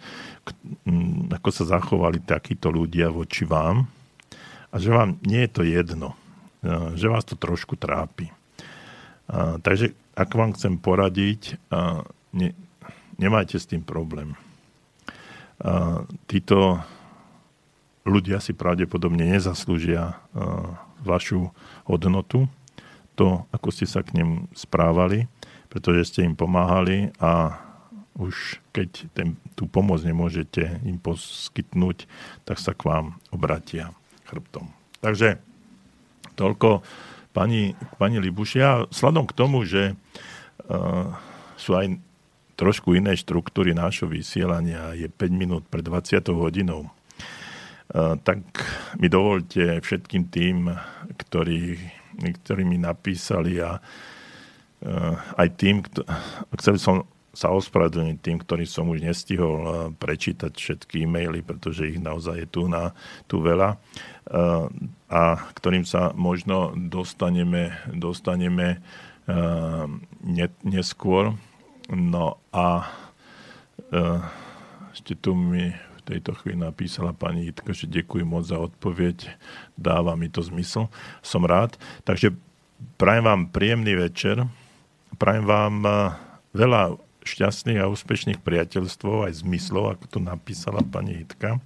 ako sa zachovali takíto ľudia voči vám a že vám nie je to jedno, že vás to trošku trápi. Takže ak vám chcem poradiť, ne, nemajte s tým problém títo ľudia si pravdepodobne nezaslúžia vašu hodnotu, to, ako ste sa k ním správali, pretože ste im pomáhali a už keď ten, tú pomoc nemôžete im poskytnúť, tak sa k vám obratia chrbtom. Takže toľko pani, pani Libušia. Sladom k tomu, že uh, sú aj trošku iné štruktúry nášho vysielania, je 5 minút pred 20 hodinou, tak mi dovolte všetkým tým, ktorí, ktorí mi napísali a aj tým, chcel som sa ospravedlniť tým, ktorý som už nestihol prečítať všetky e-maily, pretože ich naozaj je tu, na, tu veľa. A ktorým sa možno dostaneme, dostaneme neskôr. No a ešte tu mi v tejto chvíli napísala pani Jitka, že ďakujem moc za odpoveď, dáva mi to zmysel, som rád. Takže prajem vám príjemný večer, prajem vám veľa šťastných a úspešných priateľstvov, aj zmyslov, ako tu napísala pani Hitka.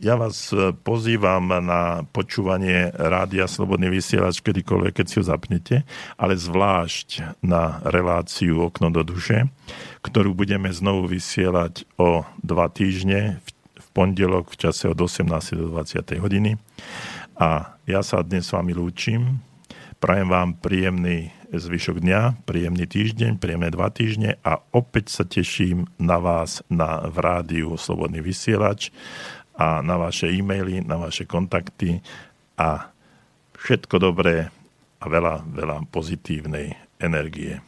E, ja vás pozývam na počúvanie Rádia Slobodný vysielač kedykoľvek, keď si ho zapnete, ale zvlášť na reláciu Okno do duše, ktorú budeme znovu vysielať o dva týždne v pondelok v čase od 18. do 20. hodiny. A ja sa dnes s vami lúčim. Prajem vám príjemný zvyšok dňa, príjemný týždeň, príjemné dva týždne a opäť sa teším na vás na, v rádiu Slobodný vysielač a na vaše e-maily, na vaše kontakty a všetko dobré a veľa, veľa pozitívnej energie.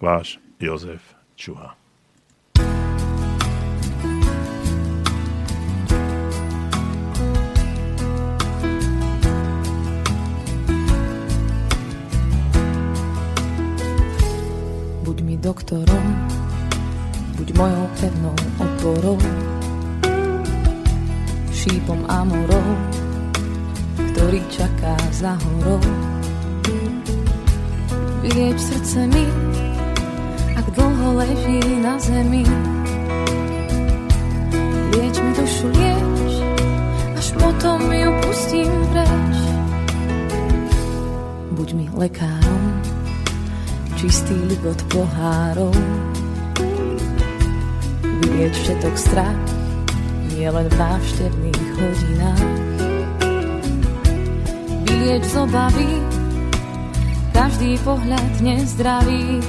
Váš Jozef Čuha. doktorom, buď mojou pevnou oporou, šípom a morou, ktorý čaká za horou. Vylieč srdce mi, ak dlho leží na zemi. Lieč mi dušu, lieč, až potom ju pustím preč. Buď mi lekárom, čistý ligot pohárov. Vylieť všetok strach, nie len v návštevných hodinách. Vylieč z obavy, každý pohľad nezdravý.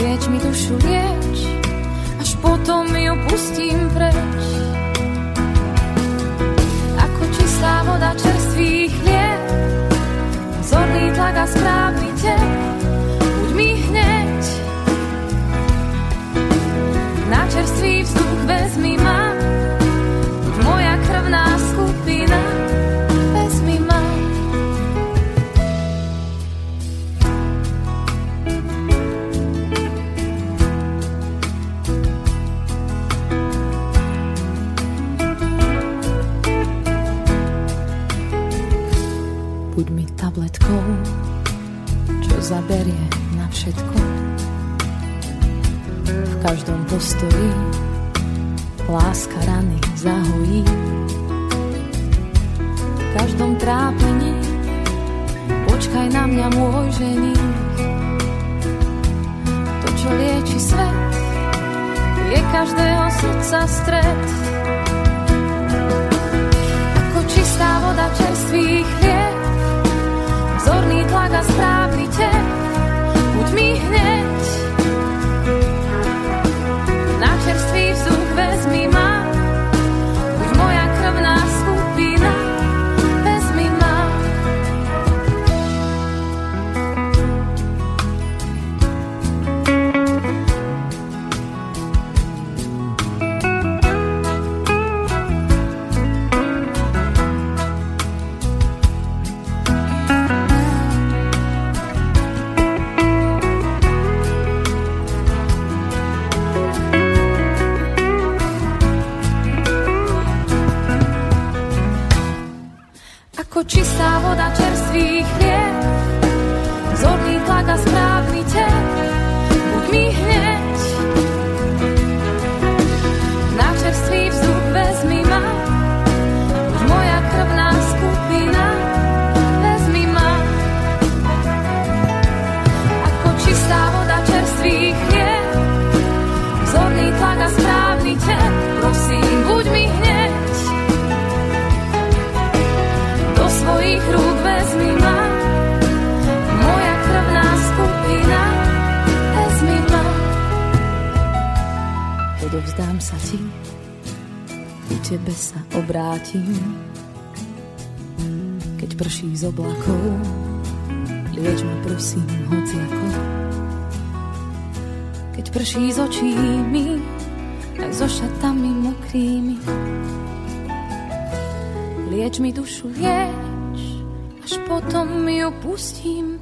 Lieč mi dušu, lieč, až potom ju pustím preč. Ako čistá voda čerstvých liek, zorný tlak a správny tep, buď mi hneď. Na čerstvý vzduch vezmi ma, moja krvná skupina, vezmi ma. Buď mi tabletkou, čo zaberie na všetko. V každom postoji láska rany zahojí. V každom trápení počkaj na mňa môj ženích. To, čo lieči svet, je každého srdca stred. Ako čistá voda čerstvých liek, vzorný tlak a správny tep, buď mi hneď. Na čerstvý vzduch vezmi ma, Vzdám sa ti, ku tebe sa obrátim. Keď prší z oblakov, lieč ma prosím hociako. Keď prší z očí mi, aj so šatami mokrými. Lieč mi dušu, lieč, až potom ju pustím.